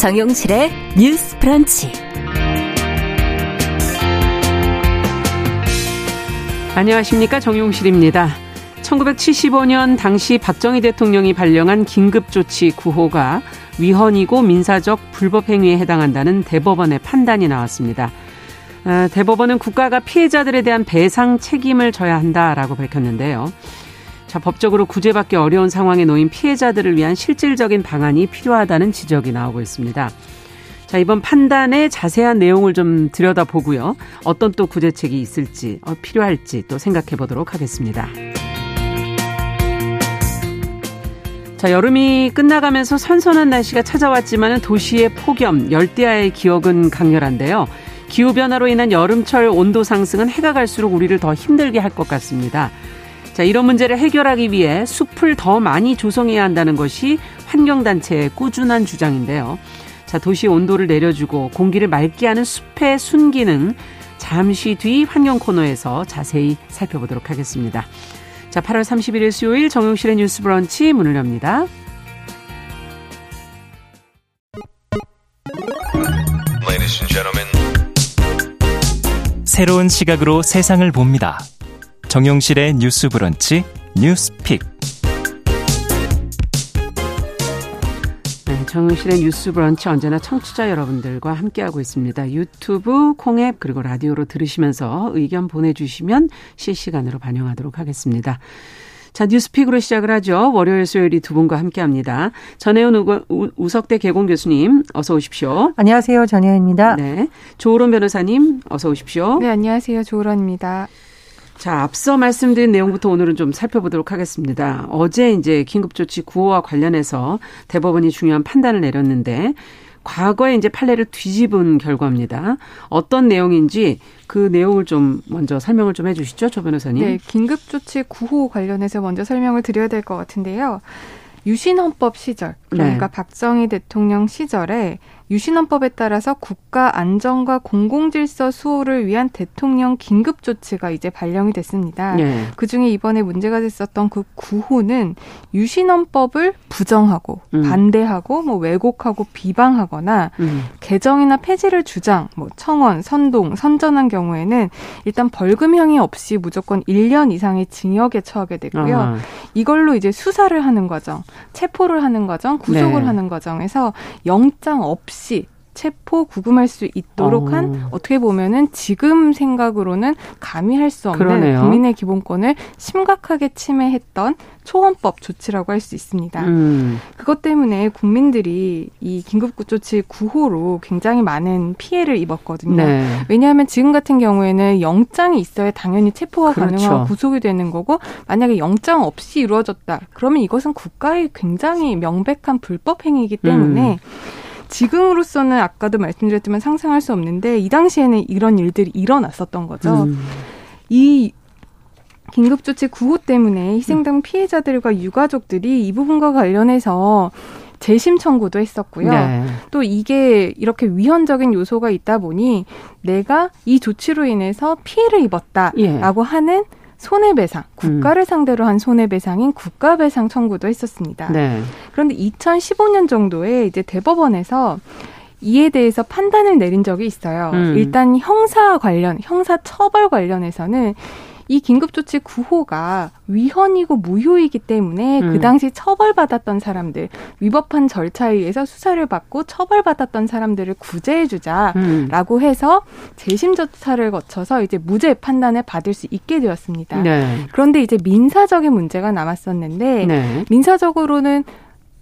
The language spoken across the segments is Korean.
정용실의 뉴스 프런치. 안녕하십니까. 정용실입니다. 1975년 당시 박정희 대통령이 발령한 긴급조치 9호가 위헌이고 민사적 불법행위에 해당한다는 대법원의 판단이 나왔습니다. 아, 대법원은 국가가 피해자들에 대한 배상 책임을 져야 한다라고 밝혔는데요. 자, 법적으로 구제받기 어려운 상황에 놓인 피해자들을 위한 실질적인 방안이 필요하다는 지적이 나오고 있습니다. 자, 이번 판단의 자세한 내용을 좀 들여다보고요. 어떤 또 구제책이 있을지, 어, 필요할지 또 생각해 보도록 하겠습니다. 자, 여름이 끝나가면서 선선한 날씨가 찾아왔지만 도시의 폭염, 열대야의 기억은 강렬한데요. 기후변화로 인한 여름철 온도 상승은 해가 갈수록 우리를 더 힘들게 할 것 같습니다. 자, 이런 문제를 해결하기 위해 숲을 더 많이 조성해야 한다는 것이 환경단체의 꾸준한 주장인데요. 자, 도시 온도를 내려주고 공기를 맑게 하는 숲의 순기능 잠시 뒤 환경 코너에서 자세히 살펴보도록 하겠습니다. 자, 8월 31일 수요일 정용실의 뉴스 브런치 문을 엽니다. 새로운 시각으로 세상을 봅니다. 정용실의 뉴스 브런치 뉴스픽. 네, 정용실의 뉴스 브런치 언제나 청취자 여러분들과 함께하고 있습니다. 유튜브, 콩앱 그리고 라디오로 들으시면서 의견 보내주시면 실시간으로 반영하도록 하겠습니다. 자, 뉴스픽으로 시작을 하죠. 월요일, 수요일이 두 분과 함께 합니다. 전혜연 우석대 개공 교수님, 어서 오십시오. 안녕하세요. 전혜연입니다. 네. 조으론 변호사님, 어서 오십시오. 네, 안녕하세요. 조으론입니다. 자, 앞서 말씀드린 내용부터 오늘은 좀 살펴보도록 하겠습니다. 어제 이제 긴급조치 9호와 관련해서 대법원이 중요한 판단을 내렸는데 과거에 이제 판례를 뒤집은 결과입니다. 어떤 내용인지 그 내용을 좀 먼저 설명을 좀 해주시죠, 조 변호사님. 네, 긴급조치 9호 관련해서 먼저 설명을 드려야 될 것 같은데요. 유신헌법 시절, 그러니까 네. 박정희 대통령 시절에 유신헌법에 따라서 국가 안정과 공공질서 수호를 위한 대통령 긴급 조치가 이제 발령이 됐습니다. 네. 그 중에 이번에 문제가 됐었던 그 구호는 유신헌법을 부정하고 음. 반대하고 뭐 왜곡하고 비방하거나 음. 개정이나 폐지를 주장, 뭐 청원, 선동, 선전한 경우에는 일단 벌금형이 없이 무조건 1년 이상의 징역에 처하게 되고요. 아. 이걸로 이제 수사를 하는 과정, 체포를 하는 과정, 구속을 네. 하는 과정에서 영장 없이 없이 체포 구금할 수 있도록 어. 한 어떻게 보면은 지금 생각으로는 감히 할 수 없는 그러네요. 국민의 기본권을 심각하게 침해했던 초헌법 조치라고 할 수 있습니다. 음. 그것 때문에 국민들이 이 긴급조치 9호로 굉장히 많은 피해를 입었거든요. 네. 왜냐하면 지금 같은 경우에는 영장이 있어야 당연히 체포가 그렇죠. 가능하고 구속이 되는 거고 만약에 영장 없이 이루어졌다. 그러면 이것은 국가의 굉장히 명백한 불법 행위이기 때문에 음. 지금으로서는 아까도 말씀드렸지만 상상할 수 없는데 이 당시에는 이런 일들이 일어났었던 거죠. 음. 이 긴급조치 9호 때문에 희생당 음. 피해자들과 유가족들이 이 부분과 관련해서 재심 청구도 했었고요. 네. 또 이게 이렇게 위헌적인 요소가 있다 보니 내가 이 조치로 인해서 피해를 입었다라고 예. 하는 손해배상, 국가를 음. 상대로 한 손해배상인 국가배상 청구도 했었습니다. 네. 그런데 2015년 정도에 이제 대법원에서 이에 대해서 판단을 내린 적이 있어요. 음. 일단 형사 관련, 형사 처벌 관련해서는 이 긴급조치 9호가 위헌이고 무효이기 때문에 그 음. 그 당시 처벌받았던 사람들, 위법한 절차에 의해서 수사를 받고 처벌받았던 사람들을 구제해주자라고 음. 해서 재심 절차를 거쳐서 이제 무죄 판단을 받을 수 있게 되었습니다. 네. 그런데 이제 민사적인 문제가 남았었는데 네. 민사적으로는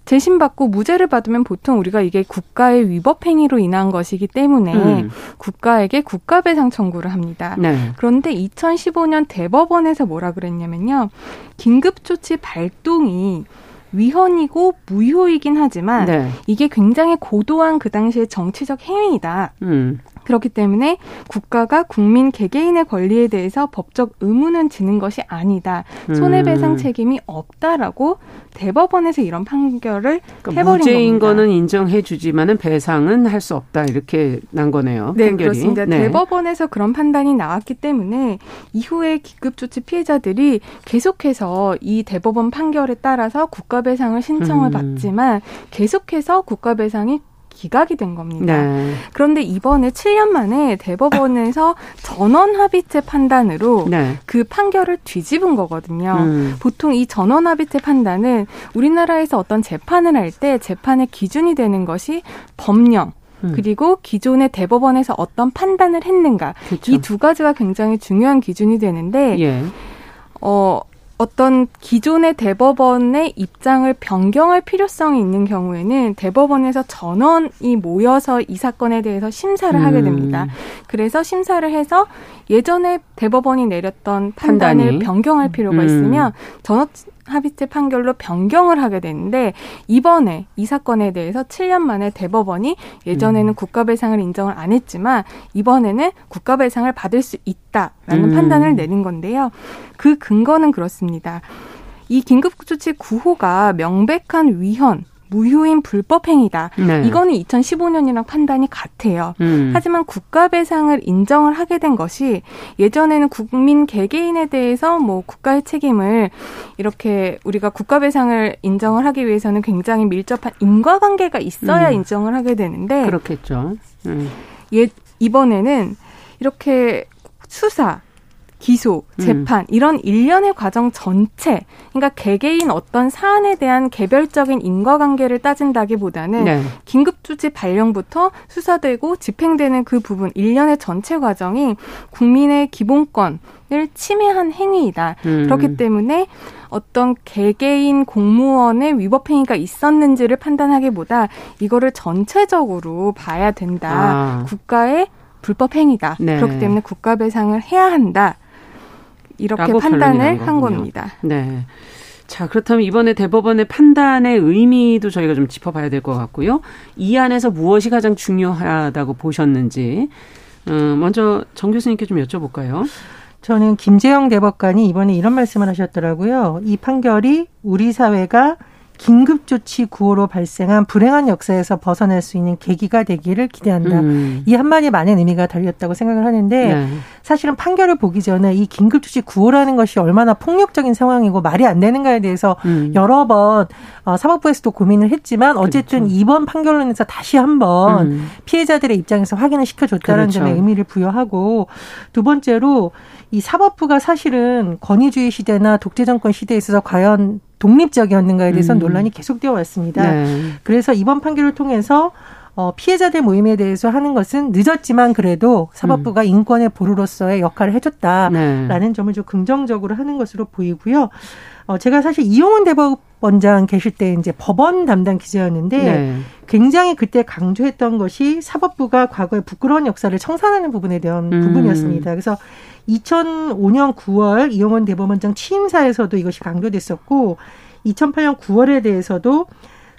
재심받고 무죄를 받으면 보통 우리가 이게 국가의 위법 행위로 인한 것이기 때문에 음. 국가에게 국가배상 청구를 합니다. 네. 그런데 2015년 대법원에서 뭐라 그랬냐면요. 긴급조치 발동이 위헌이고 무효이긴 하지만 네. 이게 굉장히 고도한 그 당시의 정치적 행위이다. 음. 그렇기 때문에 국가가 국민 개개인의 권리에 대해서 법적 의무는 지는 것이 아니다. 손해배상 음. 책임이 없다라고 대법원에서 이런 판결을 그러니까 해버린 무죄인 겁니다. 거는 인정해주지만은 배상은 할 수 없다 이렇게 난 거네요. 네, 판결이. 그렇습니다. 네. 대법원에서 그런 판단이 나왔기 때문에 이후에 기급조치 피해자들이 계속해서 이 대법원 판결에 따라서 국가배상을 신청을 음. 받지만 계속해서 국가배상이 기각이 된 겁니다. 네. 그런데 이번에 7년 만에 대법원에서 전원 합의체 판단으로 네. 그 판결을 뒤집은 거거든요. 음. 보통 이 전원 합의체 판단은 우리나라에서 어떤 재판을 할 때 재판의 기준이 되는 것이 법령 음. 그리고 기존의 대법원에서 어떤 판단을 했는가 그렇죠. 이두 가지가 굉장히 중요한 기준이 되는데 예. 어 어떤 기존의 대법원의 입장을 변경할 필요성이 있는 경우에는 대법원에서 전원이 모여서 이 사건에 대해서 심사를 음. 하게 됩니다. 그래서 심사를 해서 예전에 대법원이 내렸던 판단을 판단이? 변경할 필요가 음. 있으면 전원 합의체 판결로 변경을 하게 되는데 이번에 이 사건에 대해서 7년 만에 대법원이 예전에는 음. 국가배상을 인정을 안 했지만 이번에는 국가배상을 받을 수 있다라는 음. 판단을 내는 건데요. 그 근거는 그렇습니다. 이 긴급조치 구호가 명백한 위헌 무효인 불법행위다. 네. 이거는 2015년이랑 판단이 같아요. 음. 하지만 국가배상을 인정을 하게 된 것이 예전에는 국민 개개인에 대해서 뭐 국가의 책임을 이렇게 우리가 국가배상을 인정을 하기 위해서는 굉장히 밀접한 인과관계가 있어야 음. 인정을 하게 되는데 그렇겠죠. 음. 예, 이번에는 이렇게 수사 기소, 음. 재판 음. 이런 일련의 과정 전체, 그러니까 개개인 어떤 사안에 대한 개별적인 인과관계를 따진다기보다는 네. 긴급조치 발령부터 수사되고 집행되는 그 부분 일련의 전체 과정이 국민의 기본권을 침해한 행위이다. 음. 그렇기 때문에 어떤 개개인 공무원의 위법 행위가 있었는지를 판단하기보다 이거를 전체적으로 봐야 된다. 아. 국가의 불법 행위다. 네. 그렇기 때문에 국가 배상을 해야 한다. 이렇게 판단을 한 겁니다. 네. 자, 그렇다면 이번에 대법원의 판단의 의미도 저희가 좀 짚어봐야 될 것 같고요. 이 안에서 무엇이 가장 중요하다고 보셨는지, 어, 먼저 정 교수님께 좀 여쭤볼까요? 저는 김재영 대법관이 이번에 이런 말씀을 하셨더라고요. 이 판결이 우리 사회가 긴급조치 구호로 발생한 불행한 역사에서 벗어날 수 있는 계기가 되기를 기대한다. 음. 이 한마디에 많은 의미가 달렸다고 생각을 하는데 네. 사실은 판결을 보기 전에 이 긴급조치 구호라는 것이 얼마나 폭력적인 상황이고 말이 안 되는가에 대해서 음. 여러 번 어, 사법부에서도 고민을 했지만 어쨌든 그렇죠. 이번 판결론에서 다시 한번 음. 피해자들의 입장에서 확인을 시켜줬다는 그렇죠. 점에 의미를 부여하고 두 번째로 이 사법부가 사실은 권위주의 시대나 독재 정권 시대에 있어서 과연 독립적이었는가에 대해서 음. 논란이 계속되어 왔습니다. 네. 그래서 이번 판결을 통해서 어, 피해자들 모임에 대해서 하는 것은 늦었지만 그래도 사법부가 음. 인권의 보루로서의 역할을 해줬다라는 네. 점을 좀 긍정적으로 하는 것으로 보이고요. 어, 제가 사실 이용훈 대법원장 계실 때 이제 법원 담당 기자였는데 네. 굉장히 그때 강조했던 것이 사법부가 과거의 부끄러운 역사를 청산하는 부분에 대한 음. 부분이었습니다. 그래서 2005년 9월 이용원 대법원장 취임사에서도 이것이 강조됐었고 2008년 9월에 대해서도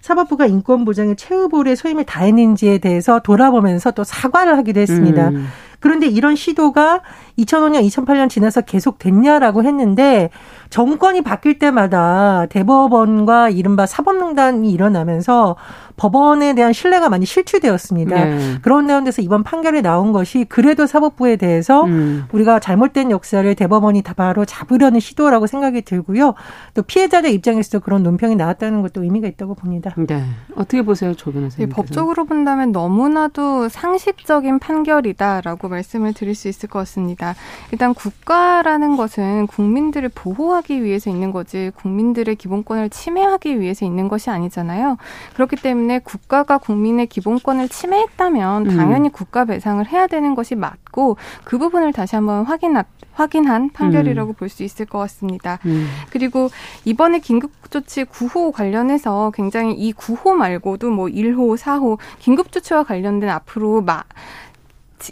사법부가 인권보장에 최후볼의 소임을 다했는지에 대해서 돌아보면서 또 사과를 하기도 했습니다. 음. 그런데 이런 시도가 2005년, 2008년 지나서 계속 됐냐라고 했는데 정권이 바뀔 때마다 대법원과 이른바 사법농단이 일어나면서 법원에 대한 신뢰가 많이 실추되었습니다. 네. 그런 가운데서 이번 판결에 나온 것이 그래도 사법부에 대해서 음. 우리가 잘못된 역사를 대법원이 다 바로 잡으려는 시도라고 생각이 들고요. 또 피해자들 입장에서도 그런 논평이 나왔다는 것도 의미가 있다고 봅니다. 네. 어떻게 보세요, 조 변호사님? 네, 법적으로 본다면 너무나도 상식적인 판결이다라고 말씀을 드릴 수 있을 것 같습니다. 일단 국가라는 것은 국민들을 보호하기 위해서 있는 거지 국민들의 기본권을 침해하기 위해서 있는 것이 아니잖아요. 그렇기 때문에 국가가 국민의 기본권을 침해했다면 음. 당연히 음. 국가 배상을 해야 되는 것이 맞고 그 부분을 다시 한번 확인 확인한 판결이라고 음. 볼수 있을 것 같습니다. 음. 그리고 이번에 긴급조치 9호 관련해서 굉장히 이 9호 말고도 뭐 1호, 4호 긴급조치와 관련된 앞으로 막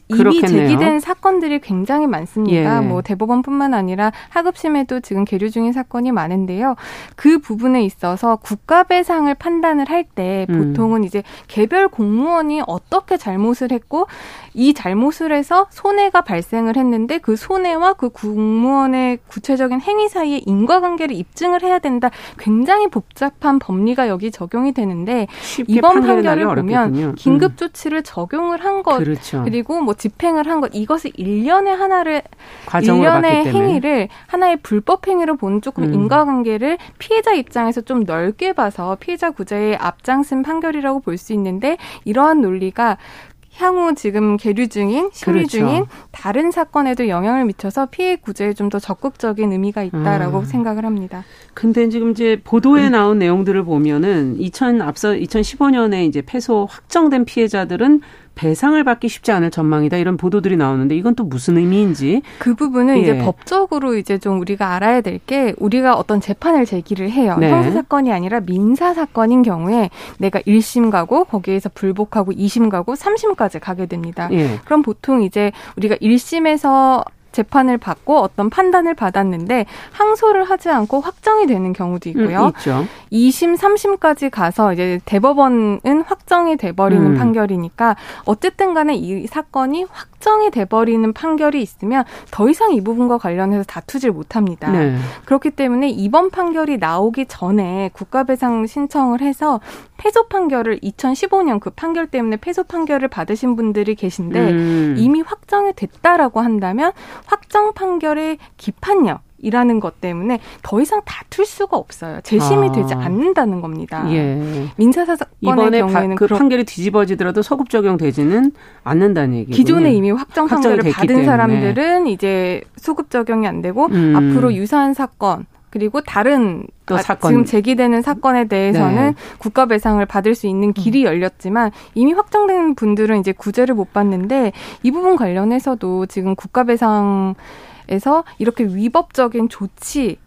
이미 그렇겠네요. 제기된 사건들이 굉장히 많습니다. 예. 뭐 대법원뿐만 아니라 하급심에도 지금 계류 중인 사건이 많은데요. 그 부분에 있어서 국가 배상을 판단을 할 때 보통은 음. 이제 개별 공무원이 어떻게 잘못을 했고 이 잘못을 해서 손해가 발생을 했는데 그 손해와 그 공무원의 구체적인 행위 사이에 인과관계를 입증을 해야 된다. 굉장히 복잡한 법리가 여기 적용이 되는데 이번 판결을 보면 긴급 조치를 적용을 한 것, 그렇죠. 그리고 하고 뭐 집행을 한 것 이것을 일련의 하나를 일련의 행위를 하나의 불법 행위로 보는 조금 음. 인과관계를 피해자 입장에서 좀 넓게 봐서 피해자 구제의 앞장쓴 판결이라고 볼 수 있는데 이러한 논리가 향후 지금 계류 중인 심리 그렇죠. 중인 다른 사건에도 영향을 미쳐서 피해 구제에 좀 더 적극적인 의미가 있다라고 음. 생각을 합니다. 근데 지금 이제 보도에 음. 나온 내용들을 보면은 2000 앞서 2015년에 이제 패소 확정된 피해자들은 배상을 받기 쉽지 않을 전망이다 이런 보도들이 나오는데 이건 또 무슨 의미인지 그 부분은 예. 이제 법적으로 이제 좀 우리가 알아야 될 게 우리가 어떤 재판을 제기를 해요 네. 형사 사건이 아니라 민사 사건인 경우에 내가 1심 가고 거기에서 불복하고 2심 가고 3심까지 가게 됩니다. 예. 그럼 보통 이제 우리가 1심에서 재판을 받고 어떤 판단을 받았는데 항소를 하지 않고 확정이 되는 경우도 있고요. 음, 있죠. 2심, 3심까지 가서 이제 대법원은 확정이 돼 버리는 음. 판결이니까 어쨌든 간에 이 사건이 확 정이 돼버리는 판결이 있으면 더 이상 이 부분과 관련해서 다투질 못합니다. 네. 그렇기 때문에 이번 판결이 나오기 전에 국가배상 신청을 해서 패소 판결을 2015년 그 판결 때문에 패소 판결을 받으신 분들이 계신데 음. 이미 확정이 됐다라고 한다면 확정 판결의 기판력 이라는 것 때문에 더 이상 다툴 수가 없어요. 재심이 아. 되지 않는다는 겁니다. 예. 민사사건의 경우에는 그 판결이 뒤집어지더라도 소급 적용되지는 않는다는 얘기죠. 기존에 이미 확정 판결을 받은 때문에. 사람들은 이제 소급 적용이 안 되고 음. 앞으로 유사한 사건 그리고 다른 또 아, 사건. 지금 제기되는 사건에 대해서는 네. 국가 배상을 받을 수 있는 길이 음. 열렸지만 이미 확정된 분들은 이제 구제를 못 받는데 이 부분 관련해서도 지금 국가 배상 에서 이렇게 위법적인 조치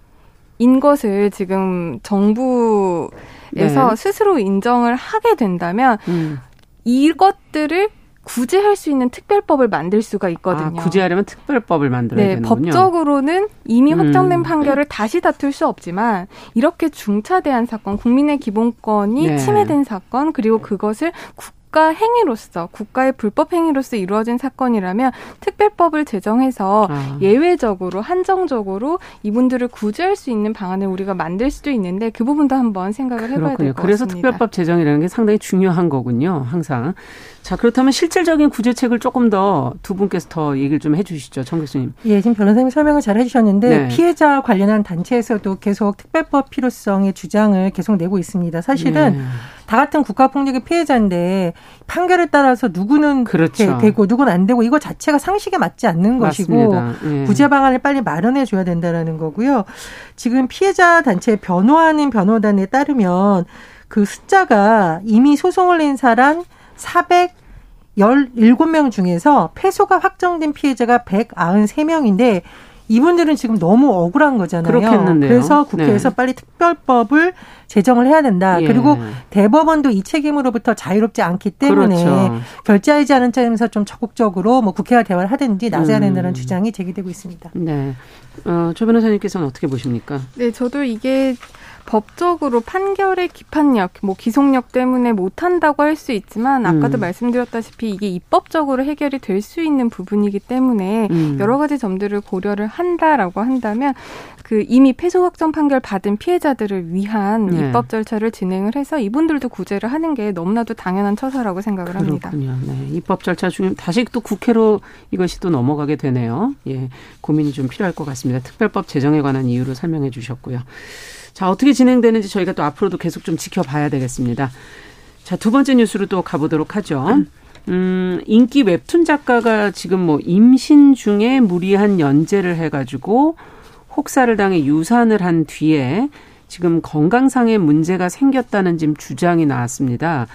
인 것을 지금 정부에서 네. 스스로 인정을 하게 된다면 음. 이것들을 구제할 수 있는 특별법을 만들 수가 있거든요. 아, 구제하려면 특별법을 만들어야 네, 되는군요. 법적으로는 이미 확정된 음. 판결을 다시 다툴 수 없지만 이렇게 중차대한 사건, 국민의 기본권이 네. 침해된 사건, 그리고 그것을 국 국가 행위로서 국가의 불법 행위로서 이루어진 사건이라면 특별법을 제정해서 아. 예외적으로 한정적으로 이분들을 구제할 수 있는 방안을 우리가 만들 수도 있는데 그 부분도 한번 생각을 해봐야 될 것 같습니다. 그래서 특별법 제정이라는 게 상당히 중요한 거군요. 항상. 자 그렇다면 실질적인 구제책을 조금 더 두 분께서 더 얘기를 좀 해주시죠, 정 교수님. 예, 지금 변호사님 설명을 잘 해주셨는데 네. 피해자 관련한 단체에서도 계속 특별법 필요성의 주장을 계속 내고 있습니다. 사실은 네. 다 같은 국가 폭력의 피해자인데 판결에 따라서 누구는 그렇죠. 되 고 누구는 안 되고 이거 자체가 상식에 맞지 않는 것이고 예. 구제 방안을 빨리 마련해 줘야 된다라는 거고요. 지금 피해자 단체 변호하는 변호단에 따르면 그 숫자가 이미 소송을 낸 사람 400 17명 중에서 패소가 확정된 피해자가 193명인데 이분들은 지금 너무 억울한 거잖아요. 그렇겠는데요. 그래서 국회에서 네. 빨리 특별법을 제정을 해야 된다. 예. 그리고 대법원도 이 책임으로부터 자유롭지 않기 때문에 그렇죠. 결재하지 않은 점에서 좀 적극적으로 뭐 국회와 대화를 하든지 나서야 음. 된다는 음. 주장이 제기되고 있습니다. 네. 어, 조 변호사님께서는 어떻게 보십니까? 네, 저도 이게 법적으로 판결의 기판력, 뭐 기속력 때문에 못한다고 할 수 있지만 아까도 음. 말씀드렸다시피 이게 입법적으로 해결이 될 수 있는 부분이기 때문에 음. 여러 가지 점들을 고려를 한다라고 한다면 그 이미 패소 확정 판결 받은 피해자들을 위한 네. 입법 절차를 진행을 해서 이분들도 구제를 하는 게 너무나도 당연한 처사라고 생각을 그렇군요. 합니다. 네. 입법 절차 중에 다시 또 국회로 이것이 또 넘어가게 되네요. 예. 고민이 좀 필요할 것 같습니다. 특별법 제정에 관한 이유를 설명해 주셨고요. 자, 어떻게 진행되는지 저희가 또 앞으로도 계속 좀 지켜봐야 되겠습니다. 자, 두 번째 뉴스로 또 가보도록 하죠. 음, 인기 웹툰 작가가 지금 뭐 임신 중에 무리한 연재를 해가지고 혹사를 당해 유산을 한 뒤에 지금 건강상의 문제가 생겼다는 지금 주장이 나왔습니다.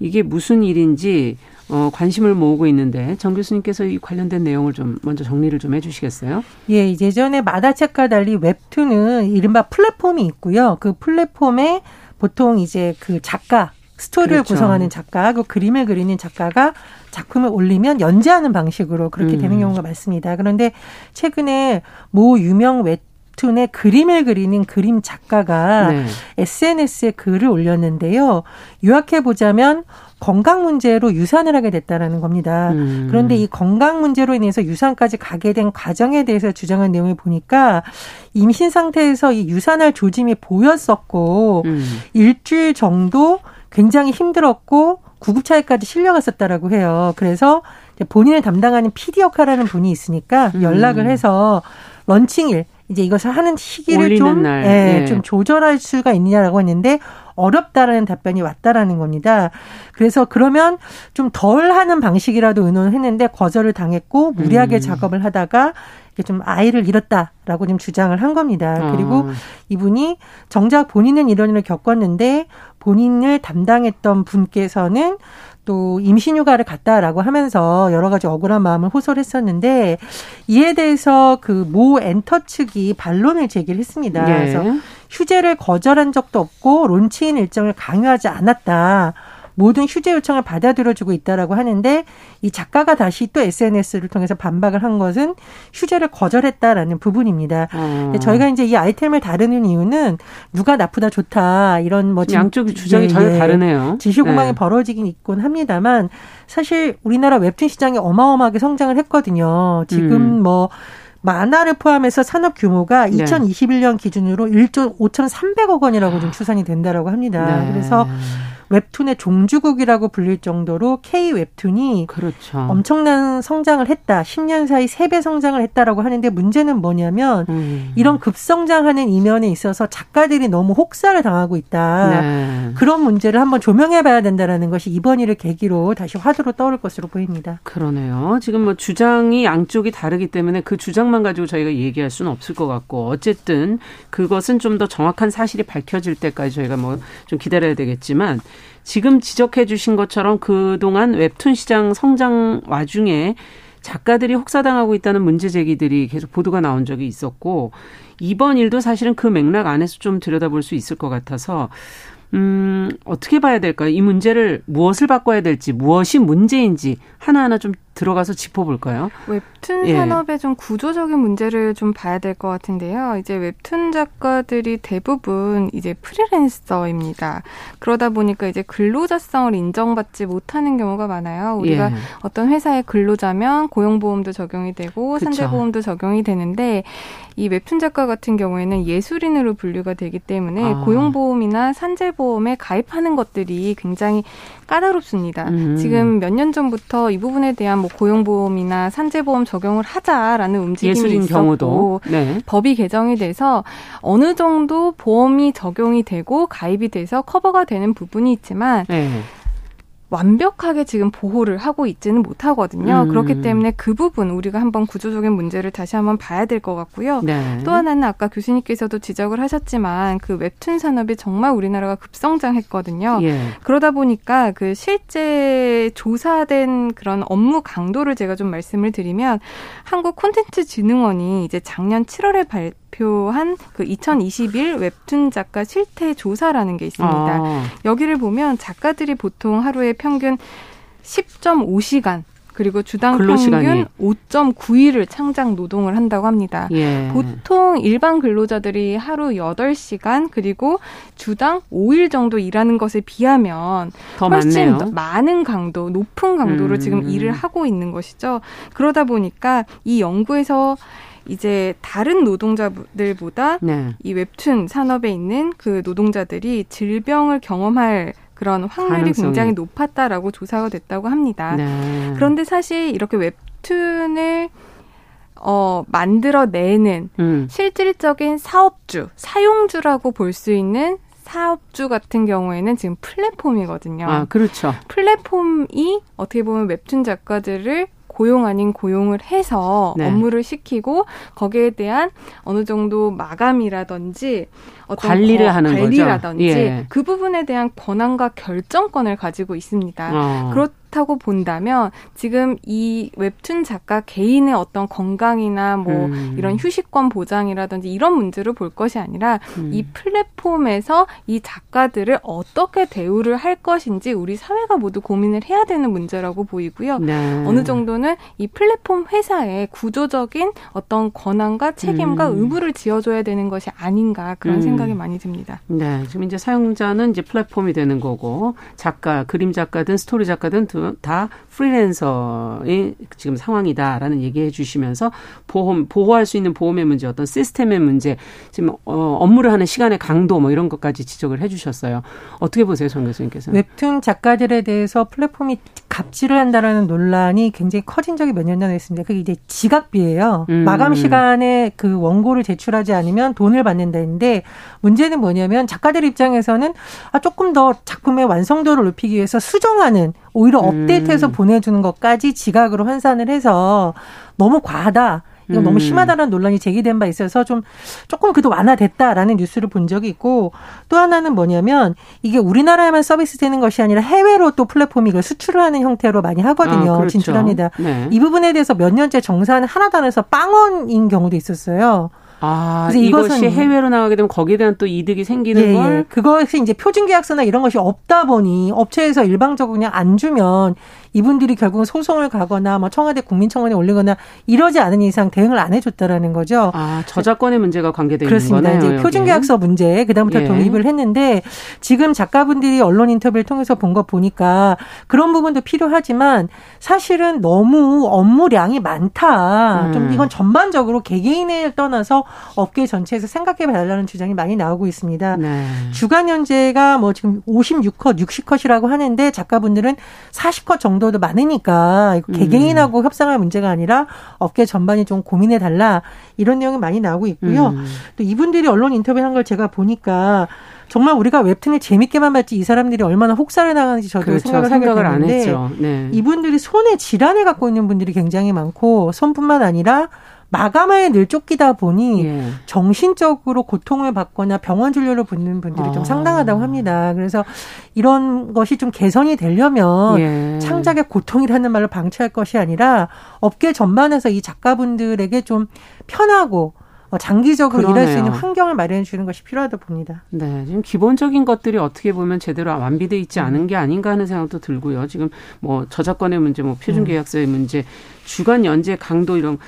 이게 무슨 일인지 어, 관심을 모으고 있는데 정 교수님께서 이 관련된 내용을 좀 먼저 정리를 좀 해주시겠어요? 예, 예전에 마다책과 달리 웹툰은 이른바 플랫폼이 있고요. 그 플랫폼에 보통 이제 그 작가 스토리를 그렇죠. 구성하는 작가, 그 그림을 그리는 작가가 작품을 올리면 연재하는 방식으로 그렇게 음. 되는 경우가 많습니다. 그런데 최근에 모 유명 웹 웹툰의 그림을 그리는 그림 작가가 네. SNS에 글을 올렸는데요. 요약해 보자면 건강 문제로 유산을 하게 됐다라는 겁니다. 음. 그런데 이 건강 문제로 인해서 유산까지 가게 된 과정에 대해서 주장한 내용을 보니까 임신 상태에서 이 유산할 조짐이 보였었고 음. 일주일 정도 굉장히 힘들었고 구급차에까지 실려갔었다라고 해요. 그래서 본인을 담당하는 PD 역할하는 분이 있으니까 음. 연락을 해서 런칭일 이제 이것을 하는 시기를 좀, 날. 예, 예. 좀 조절할 수가 있느냐라고 했는데 어렵다라는 답변이 왔다라는 겁니다. 그래서 그러면 좀 덜 하는 방식이라도 의논을 했는데 거절을 당했고 무리하게 음. 작업을 하다가 좀 아이를 잃었다라고 좀 주장을 한 겁니다. 그리고 어. 이분이 정작 본인은 이런 일을 겪었는데 본인을 담당했던 분께서는 또 임신휴가를 갔다라고 하면서 여러 가지 억울한 마음을 호소를 했었는데 이에 대해서 그 모 엔터 측이 반론을 제기를 했습니다. 예. 그래서 휴재를 거절한 적도 없고 론치인 일정을 강요하지 않았다. 모든 휴재 요청을 받아들여주고 있다라고 하는데 이 작가가 다시 또 SNS를 통해서 반박을 한 것은 휴재를 거절했다라는 부분입니다. 어. 저희가 이제 이 아이템을 다루는 이유는 누가 나쁘다 좋다 이런 뭐 양쪽 주장이 예, 전혀 예, 다르네요. 지시공방이 네. 벌어지긴 있곤 합니다만 사실 우리나라 웹툰 시장이 어마어마하게 성장을 했거든요. 지금 음. 뭐 만화를 포함해서 산업 규모가 2021년 기준으로 1조 5,300억 원이라고 좀 추산이 된다라고 합니다. 네. 그래서 웹툰의 종주국이라고 불릴 정도로 K 웹툰이 그렇죠. 엄청난 성장을 했다. 10년 사이 3배 성장을 했다라고 하는데 문제는 뭐냐면 음. 이런 급성장하는 이면에 있어서 작가들이 너무 혹사를 당하고 있다. 네. 그런 문제를 한번 조명해 봐야 된다라는 것이 이번 일을 계기로 다시 화두로 떠오를 것으로 보입니다. 그러네요. 지금 뭐 주장이 양쪽이 다르기 때문에 그 주장만 가지고 저희가 얘기할 수는 없을 것 같고 어쨌든 그것은 좀 더 정확한 사실이 밝혀질 때까지 저희가 뭐 좀 기다려야 되겠지만 지금 지적해 주신 것처럼 그동안 웹툰 시장 성장 와중에 작가들이 혹사당하고 있다는 문제 제기들이 계속 보도가 나온 적이 있었고 이번 일도 사실은 그 맥락 안에서 좀 들여다볼 수 있을 것 같아서 음, 어떻게 봐야 될까요? 이 문제를 무엇을 바꿔야 될지, 무엇이 문제인지 하나하나 좀 들어가서 짚어볼까요? 웹툰 예. 산업의 좀 구조적인 문제를 좀 봐야 될 것 같은데요. 이제 웹툰 작가들이 대부분 이제 프리랜서입니다. 그러다 보니까 이제 근로자성을 인정받지 못하는 경우가 많아요. 우리가 예. 어떤 회사의 근로자면 고용보험도 적용이 되고. 산재보험도 적용이 되는데 이 웹툰 작가 같은 경우에는 예술인으로 분류가 되기 때문에 아. 고용보험이나 산재보험에 가입하는 것들이 굉장히 까다롭습니다. 음. 지금 몇 년 전부터 이 부분에 대한 뭐 고용보험이나 산재보험 적용을 하자라는 움직임이 있었고 경우도. 네. 법이 개정이 돼서 어느 정도 보험이 적용이 되고 가입이 돼서 커버가 되는 부분이 있지만 네. 완벽하게 지금 보호를 하고 있지는 못하거든요. 음. 그렇기 때문에 그 부분 우리가 한번 구조적인 문제를 다시 한번 봐야 될 것 같고요. 네. 또 하나는 아까 교수님께서도 지적을 하셨지만 그 웹툰 산업이 정말 우리나라가 급성장했거든요. 예. 그러다 보니까 그 실제 조사된 그런 업무 강도를 제가 좀 말씀을 드리면 한국 콘텐츠 진흥원이 이제 작년 7월에 발 발표한 그 2021 웹툰 작가 실태 조사라는 게 있습니다. 아. 여기를 보면 작가들이 보통 하루에 평균 10.5시간 그리고 주당 근로시간이. 평균 5.9일을 창작 노동을 한다고 합니다. 예. 보통 일반 근로자들이 하루 8시간 그리고 주당 5일 정도 일하는 것에 비하면 훨씬 많네요. 많은 강도, 높은 강도로 음. 지금 일을 하고 있는 것이죠. 그러다 보니까 이 연구에서 이제 다른 노동자들보다 네. 이 웹툰 산업에 있는 그 노동자들이 질병을 경험할 그런 확률이 가능성이. 굉장히 높았다라고 조사가 됐다고 합니다. 네. 그런데 사실 이렇게 웹툰을 어, 만들어내는 음. 실질적인 사업주, 사용주라고 볼 수 있는 사업주 같은 경우에는 지금 플랫폼이거든요. 아, 그렇죠. 플랫폼이 어떻게 보면 웹툰 작가들을 고용 아닌 고용을 해서 네. 업무를 시키고 거기에 대한 어느 정도 마감이라든지 어떤 관리를 하는 관리라든지 예. 그 부분에 대한 권한과 결정권을 가지고 있습니다. 어. 그렇 다고 본다면 지금 이 웹툰 작가 개인의 어떤 건강이나 뭐 음. 이런 휴식권 보장이라든지 이런 문제로 볼 것이 아니라 음. 이 플랫폼에서 이 작가들을 어떻게 대우를 할 것인지 우리 사회가 모두 고민을 해야 되는 문제라고 보이고요. 네. 어느 정도는 이 플랫폼 회사의 구조적인 어떤 권한과 책임과 음. 의무를 지어줘야 되는 것이 아닌가 그런 음. 생각이 많이 듭니다. 네, 지금 이제 사용자는 이제 플랫폼이 되는 거고 작가, 그림 작가든 스토리 작가든 다 프리랜서의 지금 상황이다라는 얘기해 주시면서 보험 보호할 수 있는 보험의 문제, 어떤 시스템의 문제, 지금 어, 업무를 하는 시간의 강도 뭐 이런 것까지 지적을 해 주셨어요. 어떻게 보세요, 정 교수님께서? 웹툰 작가들에 대해서 플랫폼이 갑질을 한다라는 논란이 굉장히 커진 적이 몇 년 전에 있습니다. 그게 이제 지각비예요. 음. 마감 시간에 그 원고를 제출하지 않으면 돈을 받는다는데 문제는 뭐냐면 작가들 입장에서는 아 조금 더 작품의 완성도를 높이기 위해서 수정하는 오히려 음. 업데이트해서 음. 보내주는 것까지 지각으로 환산을 해서 너무 과하다. 이거 음. 너무 심하다는 논란이 제기된 바 있어서 좀 조금 그도 완화됐다라는 뉴스를 본 적이 있고 또 하나는 뭐냐면 이게 우리나라에만 서비스되는 것이 아니라 해외로 또 플랫폼이 이걸 수출을 하는 형태로 많이 하거든요. 아, 그렇죠. 진출합니다. 네. 이 부분에 대해서 몇 년째 정사는 하나도 안 해서 빵원인 경우도 있었어요. 아, 그래서 이것이 해외로 나가게 되면 거기에 대한 또 이득이 생기는 예, 예. 걸 그것이 이제 표준 계약서나 이런 것이 없다 보니 업체에서 일방적으로 그냥 안 주면 이분들이 결국은 소송을 가거나 뭐 청와대 국민청원에 올리거나 이러지 않은 이상 대응을 안 해줬다라는 거죠. 아 저작권의 문제가 관계되는 그렇습니다. 거네요. 이제 표준계약서 문제 그다음부터 예. 도입을 했는데 지금 작가분들이 언론 인터뷰를 통해서 본 거 보니까 그런 부분도 필요하지만 사실은 너무 업무량이 많다. 음. 좀 이건 전반적으로 개개인을 떠나서 업계 전체에서 생각해 봐달라는 주장이 많이 나오고 있습니다. 네. 주간 연재가 뭐 지금 56컷, 60컷이라고 하는데 작가분들은 40컷 정도 정도도 많으니까 음. 개개인하고 음. 협상할 문제가 아니라 업계 전반이 좀 고민해 달라 이런 내용이 많이 나오고 있고요. 음. 또 이분들이 언론 인터뷰한 걸 제가 보니까 정말 우리가 웹툰을 재밌게만 봤지 이 사람들이 얼마나 혹사를 나가는지 저도 그렇죠. 생각을, 생각을 하게 되는데 네. 이분들이 손에 질환을 갖고 있는 분들이 굉장히 많고 손뿐만 아니라 마감에 늘 쫓기다 보니 예. 정신적으로 고통을 받거나 병원 진료를 받는 분들이 아. 좀 상당하다고 합니다. 그래서 이런 것이 좀 개선이 되려면 예. 창작의 고통이라는 말로 방치할 것이 아니라 업계 전반에서 이 작가분들에게 좀 편하고 어, 장기적으로 그러네요. 일할 수 있는 환경을 마련해 주는 것이 필요하다 봅니다. 네, 지금 기본적인 것들이 어떻게 보면 제대로 완비돼 있지 않은 게 아닌가 하는 생각도 들고요. 지금 뭐 저작권의 문제, 뭐 표준 계약서의 문제, 주간 연재 강도 이런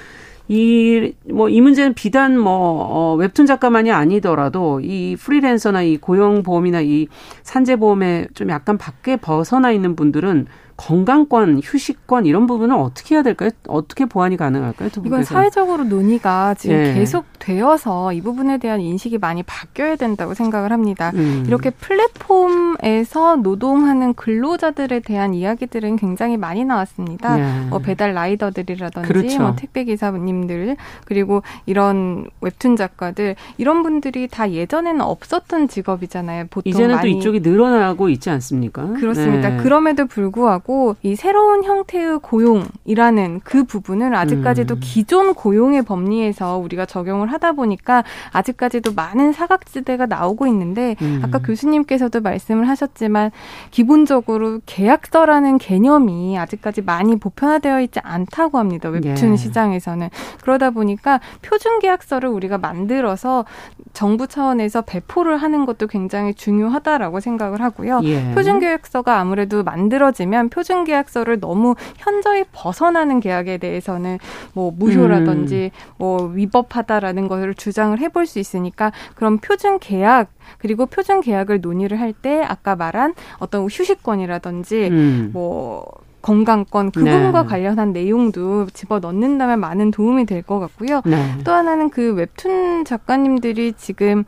이, 뭐, 이 문제는 비단 뭐, 어, 웹툰 작가만이 아니더라도 이 프리랜서나 이 고용보험이나 이 산재보험에 좀 약간 밖에 벗어나 있는 분들은 건강권, 휴식권 이런 부분은 어떻게 해야 될까요? 어떻게 보완이 가능할까요? 이건 사회적으로 논의가 지금 예. 계속 되어서 이 부분에 대한 인식이 많이 바뀌어야 된다고 생각을 합니다. 음. 이렇게 플랫폼 에서 노동하는 근로자들에 대한 이야기들은 굉장히 많이 나왔습니다. 예. 뭐 배달 라이더들이라든지 그렇죠. 뭐 택배 기사님들 그리고 이런 웹툰 작가들 이런 분들이 다 예전에는 없었던 직업이잖아요. 보통 이제는 많이. 또 이쪽이 늘어나고 있지 않습니까? 그렇습니다. 네. 그럼에도 불구하고 하고 이 새로운 형태의 고용이라는 그 부분을 아직까지도 음. 기존 고용의 법리에서 우리가 적용을 하다 보니까 아직까지도 많은 사각지대가 나오고 있는데 음. 아까 교수님께서도 말씀을 하셨 지만 기본적으로 계약서라는 개념이 아직까지 많이 보편화되어 있지 않다고 합니다. 웹툰 예. 시장에서는 그러다 보니까 표준 계약서를 우리가 만들어서 정부 차원에서 배포를 하는 것도 굉장히 중요하다라고 생각을 하고요. 예. 표준 계약서가 아무래도 만들어지면 표준 계약서를 너무 현저히 벗어나는 계약에 대해서는 뭐 무효라든지 음. 뭐 위법하다라는 것을 주장을 해볼 수 있으니까 그런 표준 계약 그리고 표준 계약을 논의를 할때 아까 말한 어떤 휴식권이라든지 음. 뭐 건강권 그 부분과 네. 관련한 내용도 집어 넣는다면 많은 도움이 될 것 같고요. 네. 또 하나는 그 웹툰 작가님들이 지금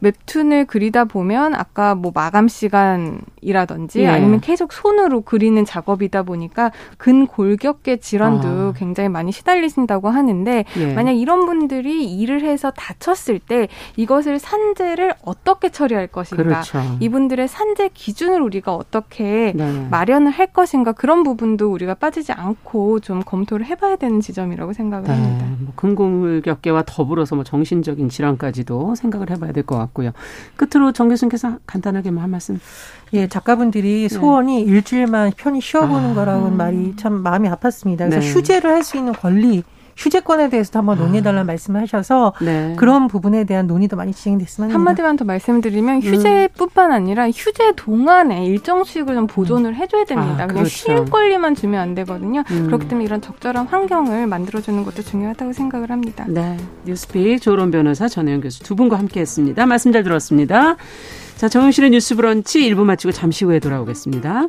웹툰을 그리다 보면 아까 뭐 마감 시간이라든지 예. 아니면 계속 손으로 그리는 작업이다 보니까 근골격계 질환도 아. 굉장히 많이 시달리신다고 하는데 예. 만약 이런 분들이 일을 해서 다쳤을 때 이것을 산재를 어떻게 처리할 것인가 그렇죠. 이분들의 산재 기준을 우리가 어떻게 네. 마련을 할 것인가 그런 부분도 우리가 빠지지 않고 좀 검토를 해봐야 되는 지점이라고 생각을 네. 합니다. 뭐 근골격계와 더불어서 뭐 정신적인 질환까지도 생각을 해봐야 될 것 같고. 같고요. 끝으로 정 교수님께서 간단하게 한 말씀. 예, 작가분들이 네. 소원이 네. 일주일만 편히 쉬어보는 아. 거라는 말이 참 마음이 아팠습니다. 그래서 네. 휴재를 할 수 있는 권리 휴재권에 대해서도 한번 논의해달라는 아. 말씀을 하셔서 네. 그런 부분에 대한 논의도 많이 진행됐으면. 한마디만 더 말씀드리면 음. 휴재뿐만 아니라 휴재 동안에 일정 수익을 좀 보존을 음. 해줘야 됩니다. 아, 그냥 그렇죠. 쉴 권리만 주면 안 되거든요. 음. 그렇기 때문에 이런 적절한 환경을 만들어주는 것도 중요하다고 생각을 합니다. 네, 뉴스픽 조론 변호사 전혜영 교수 두 분과 함께했습니다. 말씀 잘 들었습니다. 자, 정영실의 뉴스브런치 1부 마치고 잠시 후에 돌아오겠습니다.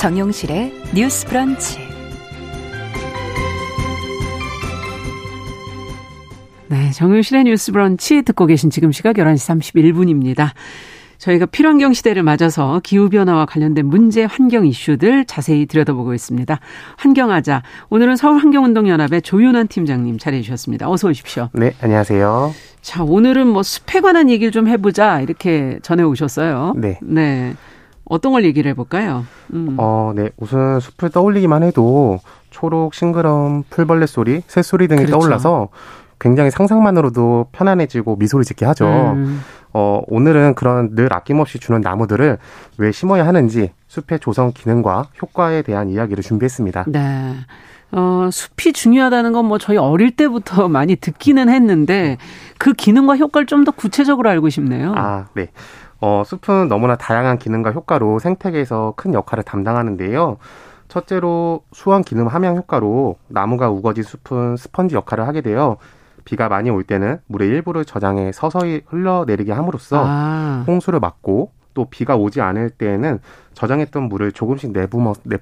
정용실의 뉴스 브런치. 네, 정용실의 뉴스 브런치 듣고 계신 지금 시각 11시 31분입니다. 저희가 필환경 시대를 맞아서 기후변화와 관련된 문제, 환경 이슈들 자세히 들여다보고 있습니다. 환경하자. 오늘은 서울환경운동연합의 조윤환 팀장님 자리해 주셨습니다. 어서 오십시오. 네, 안녕하세요. 자, 오늘은 뭐 숲에 관한 얘기를 좀 해보자. 이렇게 전해 오셨어요. 네. 네. 어떤 걸 얘기를 해볼까요? 음. 어, 네. 우선 숲을 떠올리기만 해도 초록, 싱그러운 풀벌레 소리, 새소리 등이 그렇죠. 떠올라서 굉장히 상상만으로도 편안해지고 미소를 짓게 하죠. 음. 어, 오늘은 그런 늘 아낌없이 주는 나무들을 왜 심어야 하는지 숲의 조성 기능과 효과에 대한 이야기를 준비했습니다. 네. 어, 숲이 중요하다는 건 뭐 저희 어릴 때부터 많이 듣기는 했는데 그 기능과 효과를 좀 더 구체적으로 알고 싶네요. 아, 네. 어, 숲은 너무나 다양한 기능과 효과로 생태계에서 큰 역할을 담당하는데요. 첫째로 수원 기능 함양 효과로 나무가 우거진 숲은 스펀지 역할을 하게 되어 비가 많이 올 때는 물의 일부를 저장해 서서히 흘러내리게 함으로써 아. 홍수를 막고 또 비가 오지 않을 때에는 저장했던 물을 조금씩 내뿜어 내,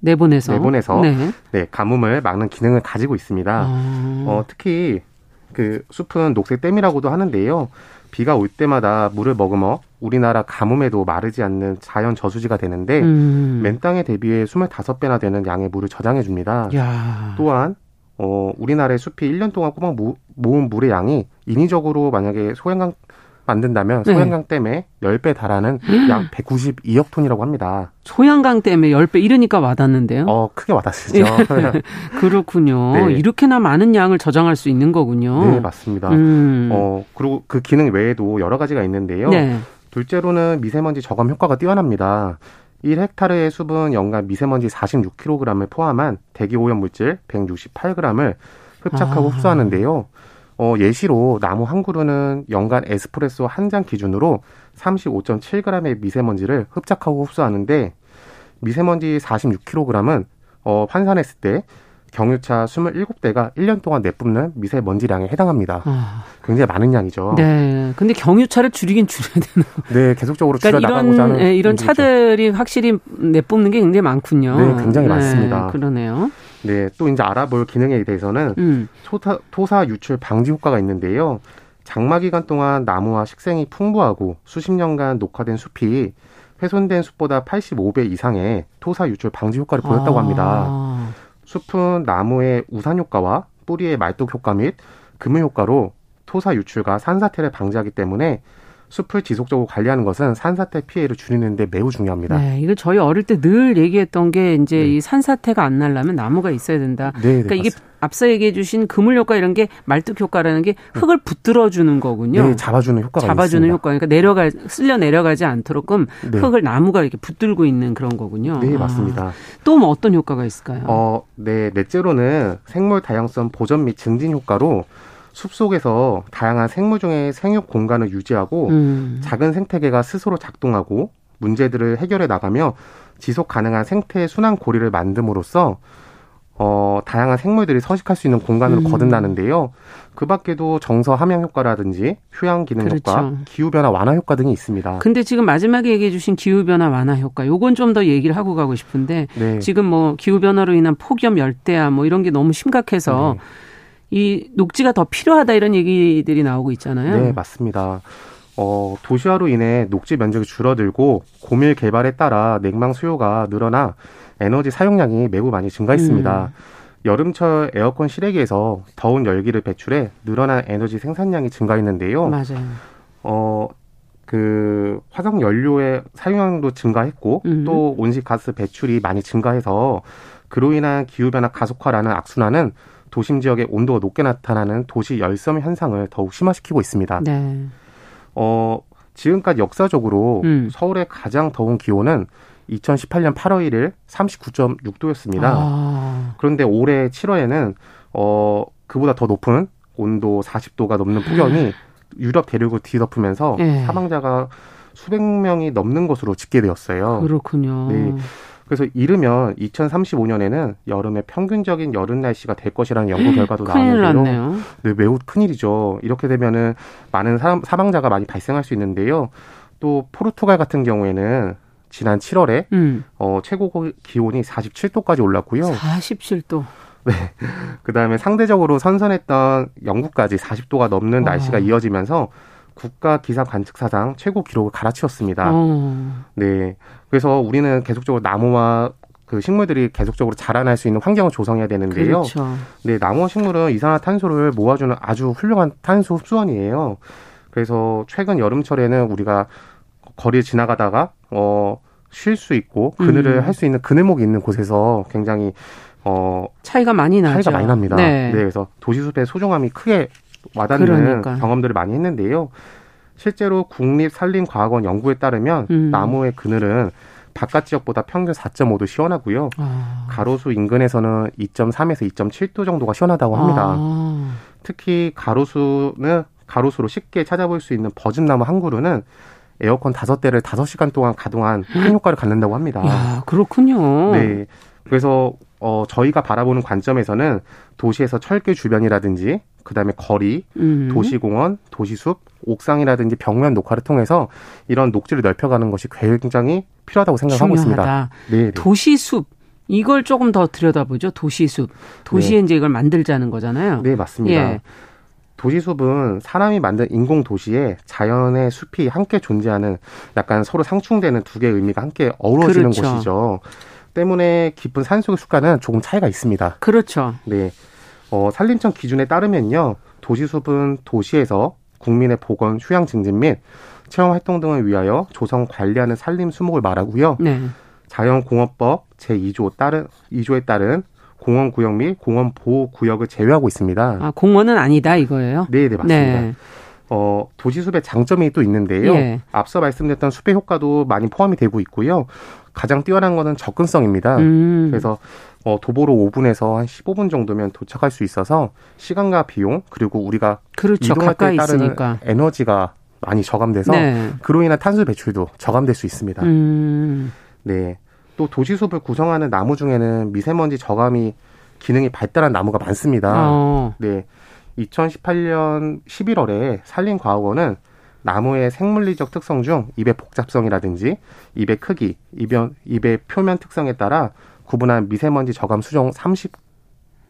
내보내서 내보내서 네. 네. 가뭄을 막는 기능을 가지고 있습니다. 아. 어, 특히 그 숲은 녹색 댐이라고도 하는데요. 비가 올 때마다 물을 머금어 우리나라 가뭄에도 마르지 않는 자연 저수지가 되는데 음. 맨 땅에 대비해 25배나 되는 양의 물을 저장해 줍니다. 또한 어, 우리나라의 숲이 1년 동안 꼬박 모은 물의 양이 인위적으로 만약에 소양강 만든다면 네. 소양강 댐에 10배 달하는 약 192억 톤이라고 합니다. 소양강 댐에 10배 이러니까 와닿는데요? 어, 크게 와닿으시죠. 그렇군요. 네. 이렇게나 많은 양을 저장할 수 있는 거군요. 네, 맞습니다. 음. 어, 그리고 그 기능 외에도 여러 가지가 있는데요. 네. 둘째로는 미세먼지 저감 효과가 뛰어납니다. 1헥타르의 숲은 연간 미세먼지 46kg을 포함한 대기 오염 물질 168g을 흡착하고 아. 흡수하는데요. 어, 예시로 나무 한 그루는 연간 에스프레소 한 잔 기준으로 35.7g의 미세먼지를 흡착하고 흡수하는데 미세먼지 46kg은 어, 환산했을 때 경유차 27대가 1년 동안 내뿜는 미세먼지량에 해당합니다. 아. 굉장히 많은 양이죠. 네. 근데 경유차를 줄이긴 줄여야 되나? 네, 계속적으로 줄여 그러니까 나가고자 하는 네, 이런 차들이 확실히 내뿜는 게 굉장히 많군요. 네, 굉장히 네, 많습니다. 그러네요. 네, 또 이제 알아볼 기능에 대해서는 음. 토사, 토사 유출 방지 효과가 있는데요. 장마 기간 동안 나무와 식생이 풍부하고 수십 년간 녹화된 숲이 훼손된 숲보다 85배 이상의 토사 유출 방지 효과를 보였다고 합니다. 아. 숲은 나무의 우산 효과와 뿌리의 말뚝 효과 및 금융 효과로 토사 유출과 산사태를 방지하기 때문에 숲을 지속적으로 관리하는 것은 산사태 피해를 줄이는 데 매우 중요합니다. 네, 이거 저희 어릴 때 늘 얘기했던 게 이제 네. 이 산사태가 안 날려면 나무가 있어야 된다. 네, 네 그러니까 네, 이게 앞서 얘기해 주신 그물 효과 이런 게 말뚝 효과라는 게 흙을 붙들어 주는 거군요. 네, 잡아주는 효과가 잡아주는. 효과. 그러니까 내려가 쓸려 내려가지 않도록끔 네. 흙을 나무가 이렇게 붙들고 있는 그런 거군요. 네, 맞습니다. 아, 또 뭐 어떤 효과가 있을까요? 어, 네, 넷째로는 생물 다양성 보전 및 증진 효과로 숲속에서 다양한 생물종의 생육 공간을 유지하고 음. 작은 생태계가 스스로 작동하고 문제들을 해결해 나가며 지속 가능한 생태 순환 고리를 만듦으로써 어, 다양한 생물들이 서식할 수 있는 공간으로 음. 거듭나는데요. 그 밖에도 정서 함양 효과라든지 휴양 기능 그렇죠. 효과, 기후 변화 완화 효과 등이 있습니다. 근데 지금 마지막에 얘기해 주신 기후 변화 완화 효과 요건 좀 더 얘기를 하고 가고 싶은데 네. 지금 뭐 기후 변화로 인한 폭염 열대야 뭐 이런 게 너무 심각해서 네. 이 녹지가 더 필요하다 이런 얘기들이 나오고 있잖아요. 네, 맞습니다. 어, 도시화로 인해 녹지 면적이 줄어들고 고밀 개발에 따라 냉망 수요가 늘어나 에너지 사용량이 매우 많이 증가했습니다. 음. 여름철 에어컨 실외기에서 더운 열기를 배출해 늘어난 에너지 생산량이 증가했는데요. 맞아요. 어, 그 화석 연료의 사용량도 증가했고 음. 또 온실가스 배출이 많이 증가해서 그로 인한 기후 변화 가속화라는 악순환은 도심 지역의 온도가 높게 나타나는 도시 열섬 현상을 더욱 심화시키고 있습니다. 네. 어, 지금까지 역사적으로 음. 서울의 가장 더운 기온은 2018년 8월 1일 39.6도였습니다. 아. 그런데 올해 7월에는 어 그보다 더 높은 온도 40도가 넘는 폭염이 유럽 대륙을 뒤덮으면서 네. 사망자가 수백 명이 넘는 것으로 집계되었어요. 그렇군요. 네. 그래서 이르면 2035년에는 여름의 평균적인 여름 날씨가 될 것이라는 연구 결과도 나오는데요. 네, 매우 큰일이죠. 이렇게 되면은 많은 사망자가 많이 발생할 수 있는데요. 또 포르투갈 같은 경우에는 지난 7월에 음. 어, 최고 기온이 47도까지 올랐고요. 47도. 네. 그 다음에 상대적으로 선선했던 영국까지 40도가 넘는 와. 날씨가 이어지면서 국가 기상 관측 사상 최고 기록을 갈아치웠습니다. 어. 네. 그래서 우리는 계속적으로 나무와 그 식물들이 계속적으로 자라날 수 있는 환경을 조성해야 되는데요. 그렇죠. 네, 나무와 식물은 이산화탄소를 모아주는 아주 훌륭한 탄소 흡수원이에요. 그래서 최근 여름철에는 우리가 거리에 지나가다가 어 쉴 수 있고 그늘을 음. 할수 있는 그늘목이 있는 곳에서 굉장히 어 차이가 많이 나죠. 차이가 많이 납니다. 네. 네 그래서 도시숲의 소중함이 크게 와닿는 그러니까. 경험들을 많이 했는데요. 실제로 국립산림과학원 연구에 따르면 음. 나무의 그늘은 바깥 지역보다 평균 4.5도 시원하고요. 아. 가로수 인근에서는 2.3에서 2.7도 정도가 시원하다고 합니다. 아. 특히 가로수는 가로수로 쉽게 찾아볼 수 있는 버즘나무 한 그루는 에어컨 다섯 대를 다섯 시간 동안 가동한 큰 효과를 갖는다고 합니다. 야, 그렇군요. 네. 그래서 어 저희가 바라보는 관점에서는 도시에서 철길 주변이라든지 그다음에 거리, 음. 도시공원, 도시숲, 옥상이라든지 벽면 녹화를 통해서 이런 녹지를 넓혀가는 것이 굉장히 필요하다고 생각하고 있습니다. 네, 네. 도시숲 이걸 조금 더 들여다보죠. 도시숲. 도시에 네. 이제 이걸 만들자는 거잖아요. 네, 맞습니다. 예. 도시숲은 사람이 만든 인공 도시에 자연의 숲이 함께 존재하는 약간 서로 상충되는 두 개의 의미가 함께 어우러지는 그렇죠. 곳이죠. 때문에 깊은 산속의 숲과는 조금 차이가 있습니다. 그렇죠. 네. 어, 산림청 기준에 따르면요. 도시숲은 도시에서 국민의 보건, 휴양 증진 및 체험 활동 등을 위하여 조성 관리하는 산림 수목을 말하고요. 네. 자연공원법 제2조 따른 2조에 따른 공원 구역 및 공원 보호 구역을 제외하고 있습니다. 아, 공원은 아니다 이거예요? 네, 네, 맞습니다. 네. 어, 도시숲의 장점이 또 있는데요. 예. 앞서 말씀드렸던 숲의 효과도 많이 포함이 되고 있고요. 가장 뛰어난 거는 접근성입니다. 음. 그래서 어, 도보로 5분에서 한 15분 정도면 도착할 수 있어서 시간과 비용 그리고 우리가 그렇죠. 이동할 때 따르는 있으니까. 에너지가 많이 저감돼서 네. 그로 인한 탄소 배출도 저감될 수 있습니다. 음. 네. 또 도시 숲을 구성하는 나무 중에는 미세먼지 저감이 기능이 발달한 나무가 많습니다. 어. 네. 2018년 11월에 산림과학원은 나무의 생물리적 특성 중 잎의 복잡성이라든지 잎의 크기, 잎의, 잎의 표면 특성에 따라 구분한 미세먼지 저감 수종 30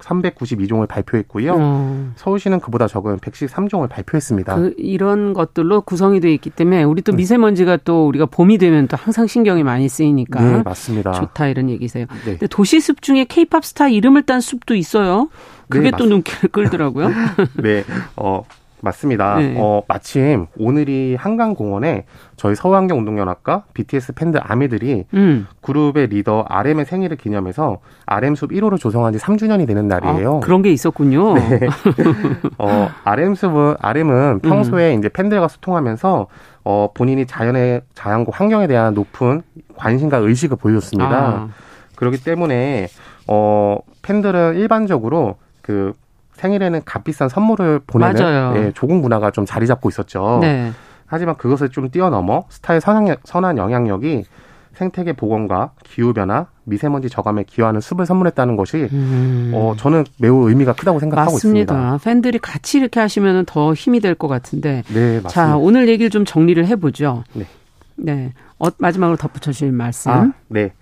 392종을 발표했고요. 어. 서울시는 그보다 적은 113종을 발표했습니다. 그 이런 것들로 구성이 되어 있기 때문에 우리 또 네. 미세먼지가 또 우리가 봄이 되면 또 항상 신경이 많이 쓰이니까 네, 맞습니다. 좋다 이런 얘기세요. 네. 근데 도시 숲 중에 케이팝 스타 이름을 딴 숲도 있어요. 그게 네, 또 눈길을 끌더라고요. 네. 어, 맞습니다. 네. 어, 마침 오늘이 한강공원에 저희 서울환경운동연합과 BTS 팬들 아미들이 음. 그룹의 리더 RM의 생일을 기념해서 RM숲 1호를 조성한 지 3주년이 되는 날이에요. 아, 그런 게 있었군요. 네. 어, RM숲은, RM은 평소에 음. 이제 팬들과 소통하면서 어, 본인이 자연의, 자연과 환경에 대한 높은 관심과 의식을 보여줬습니다. 아. 그렇기 때문에, 어, 팬들은 일반적으로 그 생일에는 값비싼 선물을 보내는 예, 조공 문화가 좀 자리 잡고 있었죠. 네. 하지만 그것을 좀 뛰어넘어 스타의 선한, 선한 영향력이 생태계 복원과 기후 변화, 미세먼지 저감에 기여하는 숲을 선물했다는 것이 음. 어, 저는 매우 의미가 크다고 생각하고 맞습니다. 있습니다. 팬들이 같이 이렇게 하시면 더 힘이 될 것 같은데. 네, 맞습니다. 자, 오늘 얘기를 좀 정리를 해보죠. 네. 네. 어, 마지막으로 덧붙여 주실 말씀. 아, 네.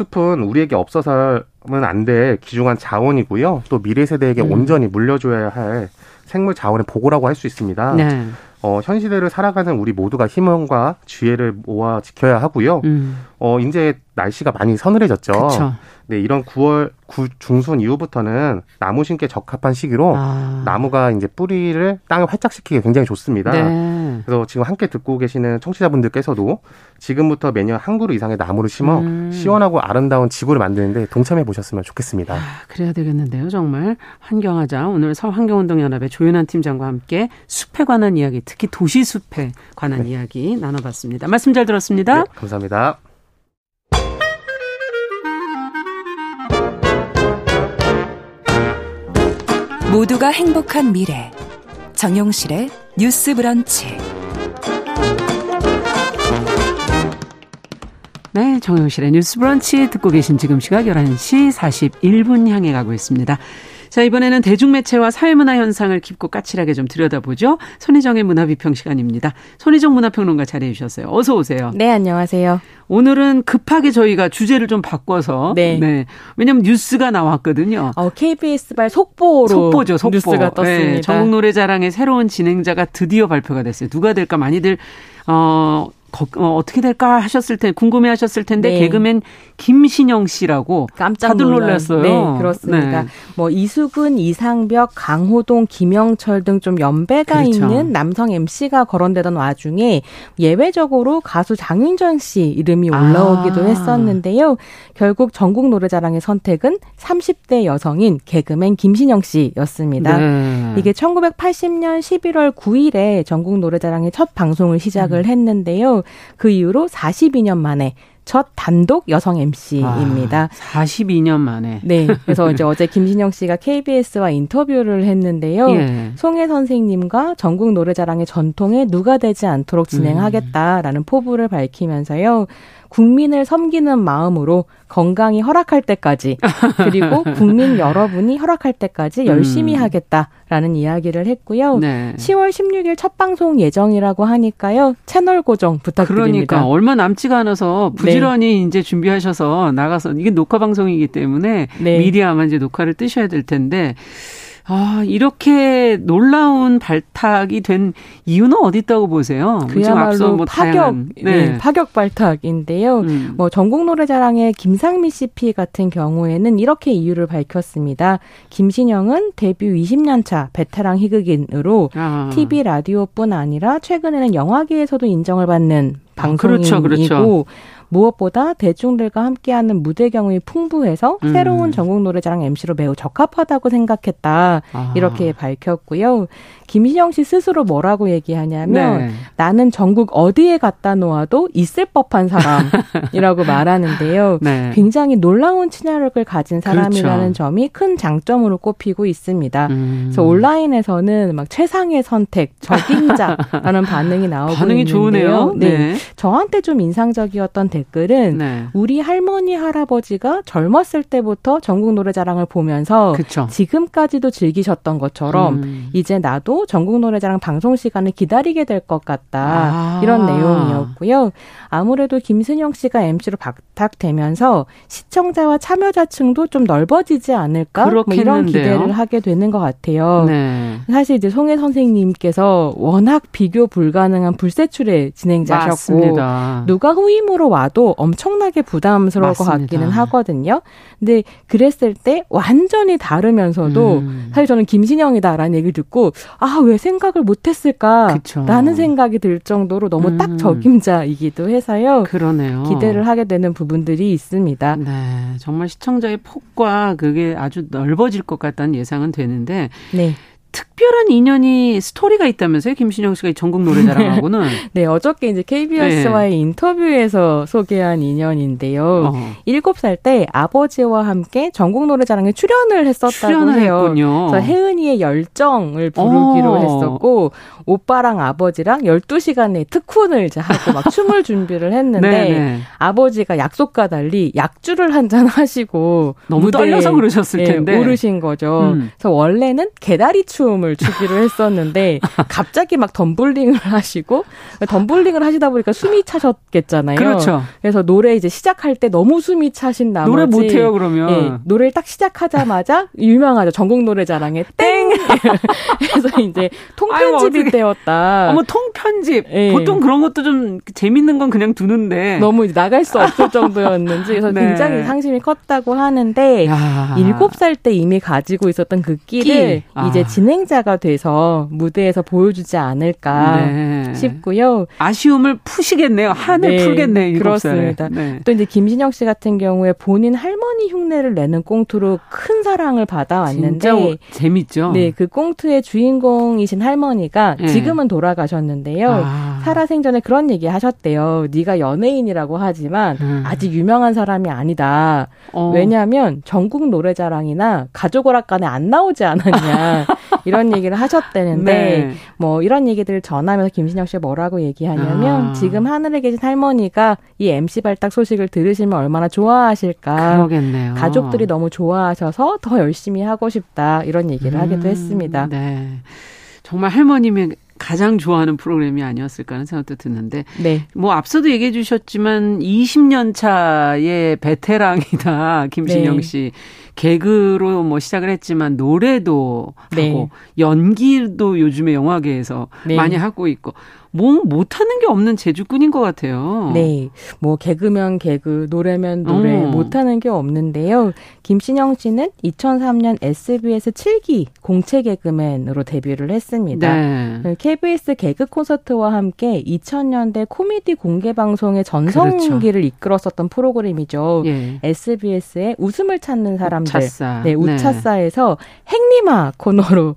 숲은 우리에게 없어서는 안 될 귀중한 자원이고요. 또 미래 세대에게 음. 온전히 물려줘야 할 생물 자원의 보고라고 할 수 있습니다. 네. 어, 현 시대를 살아가는 우리 모두가 희망과 지혜를 모아 지켜야 하고요. 음. 어, 이제 날씨가 많이 서늘해졌죠. 그쵸. 네, 이런 9월 9 중순 이후부터는 나무 심기에 적합한 시기로 아. 나무가 이제 뿌리를 땅에 활짝 시키기 굉장히 좋습니다. 네. 그래서 지금 함께 듣고 계시는 청취자분들께서도 지금부터 매년 한 그루 이상의 나무를 심어 음. 시원하고 아름다운 지구를 만드는데 동참해 보셨으면 좋겠습니다. 아, 그래야 되겠는데요, 정말. 환경하자. 오늘 서울환경운동연합의 조윤한 팀장과 함께 숲에 관한 이야기, 특히 도시 숲에 관한 네. 이야기 나눠봤습니다. 말씀 잘 들었습니다. 네, 감사합니다. 모두가 행복한 미래 정용실의 뉴스 브런치 네, 정용실의 뉴스 브런치 듣고 계신 지금 시각 11시 41분 향해 가고 있습니다. 자, 이번에는 대중매체와 사회문화 현상을 깊고 까칠하게 좀 들여다보죠. 손희정의 문화비평 시간입니다. 손희정 문화평론가 자리해 주셨어요. 어서 오세요. 네, 안녕하세요. 오늘은 급하게 저희가 주제를 좀 바꿔서 네. 네. 왜냐면 뉴스가 나왔거든요. 어, KBS발 속보로 속보죠, 속보. 뉴스가 떴습니다. 네, 전국 노래자랑의 새로운 진행자가 드디어 발표가 됐어요. 누가 될까 많이들 어 어, 떻게 될까 하셨을 때 궁금해 하셨을 텐데 네. 개그맨 김신영 씨라고 깜짝 놀랐어요. 네, 그렇습니다. 네. 뭐 이수근, 이상벽, 강호동, 김영철 등 좀 연배가 그렇죠. 있는 남성 MC가 거론되던 와중에 예외적으로 가수 장윤정 씨 이름이 올라오기도 아. 했었는데요. 결국 전국 노래자랑의 선택은 30대 여성인 개그맨 김신영 씨였습니다. 네. 이게 1980년 11월 9일에 전국 노래자랑의 첫 방송을 시작을 음. 했는데요. 그 이후로 42년 만에 첫 단독 여성 MC입니다. 아, 42년 만에. 네. 그래서 이제 어제 김신영 씨가 KBS와 인터뷰를 했는데요. 예. 송혜 선생님과 전국 노래자랑의 전통에 누가 되지 않도록 진행하겠다라는 음. 포부를 밝히면서요. 국민을 섬기는 마음으로 건강이 허락할 때까지 그리고 국민 여러분이 허락할 때까지 열심히 음. 하겠다라는 이야기를 했고요. 네. 10월 16일 첫 방송 예정이라고 하니까요. 채널 고정 부탁드립니다. 그러니까 얼마 남지가 않아서 부지런히 네. 이제 준비하셔서 나가서 이게 녹화 방송이기 때문에 네. 미리 아마 이제 녹화를 뜨셔야 될 텐데 아, 이렇게 놀라운 발탁이 된 이유는 어디 있다고 보세요? 그야말로 뭐 파격, 네. 네. 파격 발탁인데요. 음. 뭐 전국 노래자랑의 김상미 CP 같은 경우에는 이렇게 이유를 밝혔습니다. 김신영은 데뷔 20년 차 베테랑 희극인으로 아. TV 라디오뿐 아니라 최근에는 영화계에서도 인정을 받는 방송인이고 아, 그렇죠, 그렇죠. 무엇보다 대중들과 함께하는 무대 경험이 풍부해서 음. 새로운 전국 노래자랑 MC로 매우 적합하다고 생각했다. 아. 이렇게 밝혔고요. 김신영 씨 스스로 뭐라고 얘기하냐면 네. 나는 전국 어디에 갖다 놓아도 있을 법한 사람이라고 말하는데요. 네. 굉장히 놀라운 친화력을 가진 사람이라는 그렇죠. 점이 큰 장점으로 꼽히고 있습니다. 음. 그래서 온라인에서는 막 최상의 선택, 적임자라는 반응이 나오고 반응이 있는데요. 좋으네요. 네. 네. 저한테 좀 인상적이었던 댓글은 네. 우리 할머니 할아버지가 젊었을 때부터 전국 노래자랑을 보면서 그쵸. 지금까지도 즐기셨던 것처럼 음. 이제 나도 전국 노래자랑 방송 시간을 기다리게 될 것 같다. 아. 이런 내용이었고요. 아무래도 김순영 씨가 MC로 박탁되면서 시청자와 참여자층도 좀 넓어지지 않을까? 뭐 이런 기대를 하게 되는 것 같아요. 네. 사실 이제 송혜 선생님께서 워낙 비교 불가능한 불세출의 진행자셨고 맞습니다. 누가 후임으로 와도 엄청나게 부담스러울 맞습니다. 것 같기는 하거든요. 근데 그랬을 때 완전히 다르면서도 음. 사실 저는 김신영이다라는 얘기를 듣고 아, 왜 생각을 못 했을까라는 생각이 들 정도로 너무 음. 딱 적임자이기도 해서요. 그러네요. 기대를 하게 되는 부분들이 있습니다. 네. 정말 시청자의 폭과 그게 아주 넓어질 것 같다는 예상은 되는데 네. 특별한 인연이 스토리가 있다면서요? 김신영 씨가 전국 노래자랑하고는. 네. 네, 어저께 이제 KBS와의 네. 인터뷰에서 소개한 인연인데요. 어. 7살 때 아버지와 함께 전국 노래자랑에 출연을 했었다고 출연을 해요. 했군요. 그래서 혜은이의 열정을 부르기로 어. 했었고 오빠랑 아버지랑 12시간의 특훈을 이제 하고 막 춤을 준비를 했는데 네, 네. 아버지가 약속과 달리 약주를 한잔 하시고 너무 떨려서 그러셨을 텐데 예, 오르신 거죠. 음. 그래서 원래는 개다리 춤을 추기로 했었는데 갑자기 막 덤블링을 하시고 덤블링을 하시다 보니까 숨이 차셨겠잖아요. 그렇죠. 그래서 노래 이제 시작할 때 너무 숨이 차신 나머지 노래 못해요 그러면 예, 노래를 딱 시작하자마자 유명하죠 전국 노래자랑에 땡 그래서 이제 통편집이 때였다. 어머 통편집. 네. 보통 그런 것도 좀 재밌는 건 그냥 두는데 너무 나갈 수 없을 정도였는지 그래서 네. 굉장히 상심이 컸다고 하는데 일곱 살때 이미 가지고 있었던 그 끼를 아. 이제 진 행자가 돼서 무대에서 보여주지 않을까 네. 싶고요. 아쉬움을 푸시겠네요. 한을 네. 풀겠네요. 그렇습니다. 네. 또 이제 김신영 씨 같은 경우에 본인 할머니 흉내를 내는 꽁트로 큰 사랑을 받아왔는데 재밌죠. 네, 그 꽁트의 주인공이신 할머니가 네. 지금은 돌아가셨는데요. 아. 살아생전에 그런 얘기 하셨대요. 네가 연예인이라고 하지만 음. 아직 유명한 사람이 아니다. 어. 왜냐하면 전국 노래자랑이나 가족 오락관에 안 나오지 않았냐 이런 얘기를 하셨대는데 네. 뭐 이런 얘기들을 전하면서 김신영 씨가 뭐라고 얘기하냐면 아. 지금 하늘에 계신 할머니가 이 MC 발탁 소식을 들으시면 얼마나 좋아하실까. 그러겠네요. 가족들이 너무 좋아하셔서 더 열심히 하고 싶다 이런 얘기를 음. 하기도 했습니다. 네. 정말 할머님이 가장 좋아하는 프로그램이 아니었을까 하는 생각도 드는데 네. 뭐 앞서도 얘기해 주셨지만 20년 차의 베테랑이다 김신영 네. 씨 개그로 뭐 시작을 했지만 노래도 네. 하고 연기도 요즘에 영화계에서 네. 많이 하고 있고 뭐 못하는 게 없는 제주꾼인 것 같아요. 네. 뭐 개그면 개그, 노래면 노래 어. 못하는 게 없는데요. 김신영 씨는 2003년 SBS 7기 공채 개그맨으로 데뷔를 했습니다. 네. KBS 개그 콘서트와 함께 2000년대 코미디 공개 방송의 전성기를 그렇죠. 이끌었었던 프로그램이죠. 예. SBS의 웃음을 찾는 사람들. 우차싸. 네, 우차싸에서 네. 행리마 코너로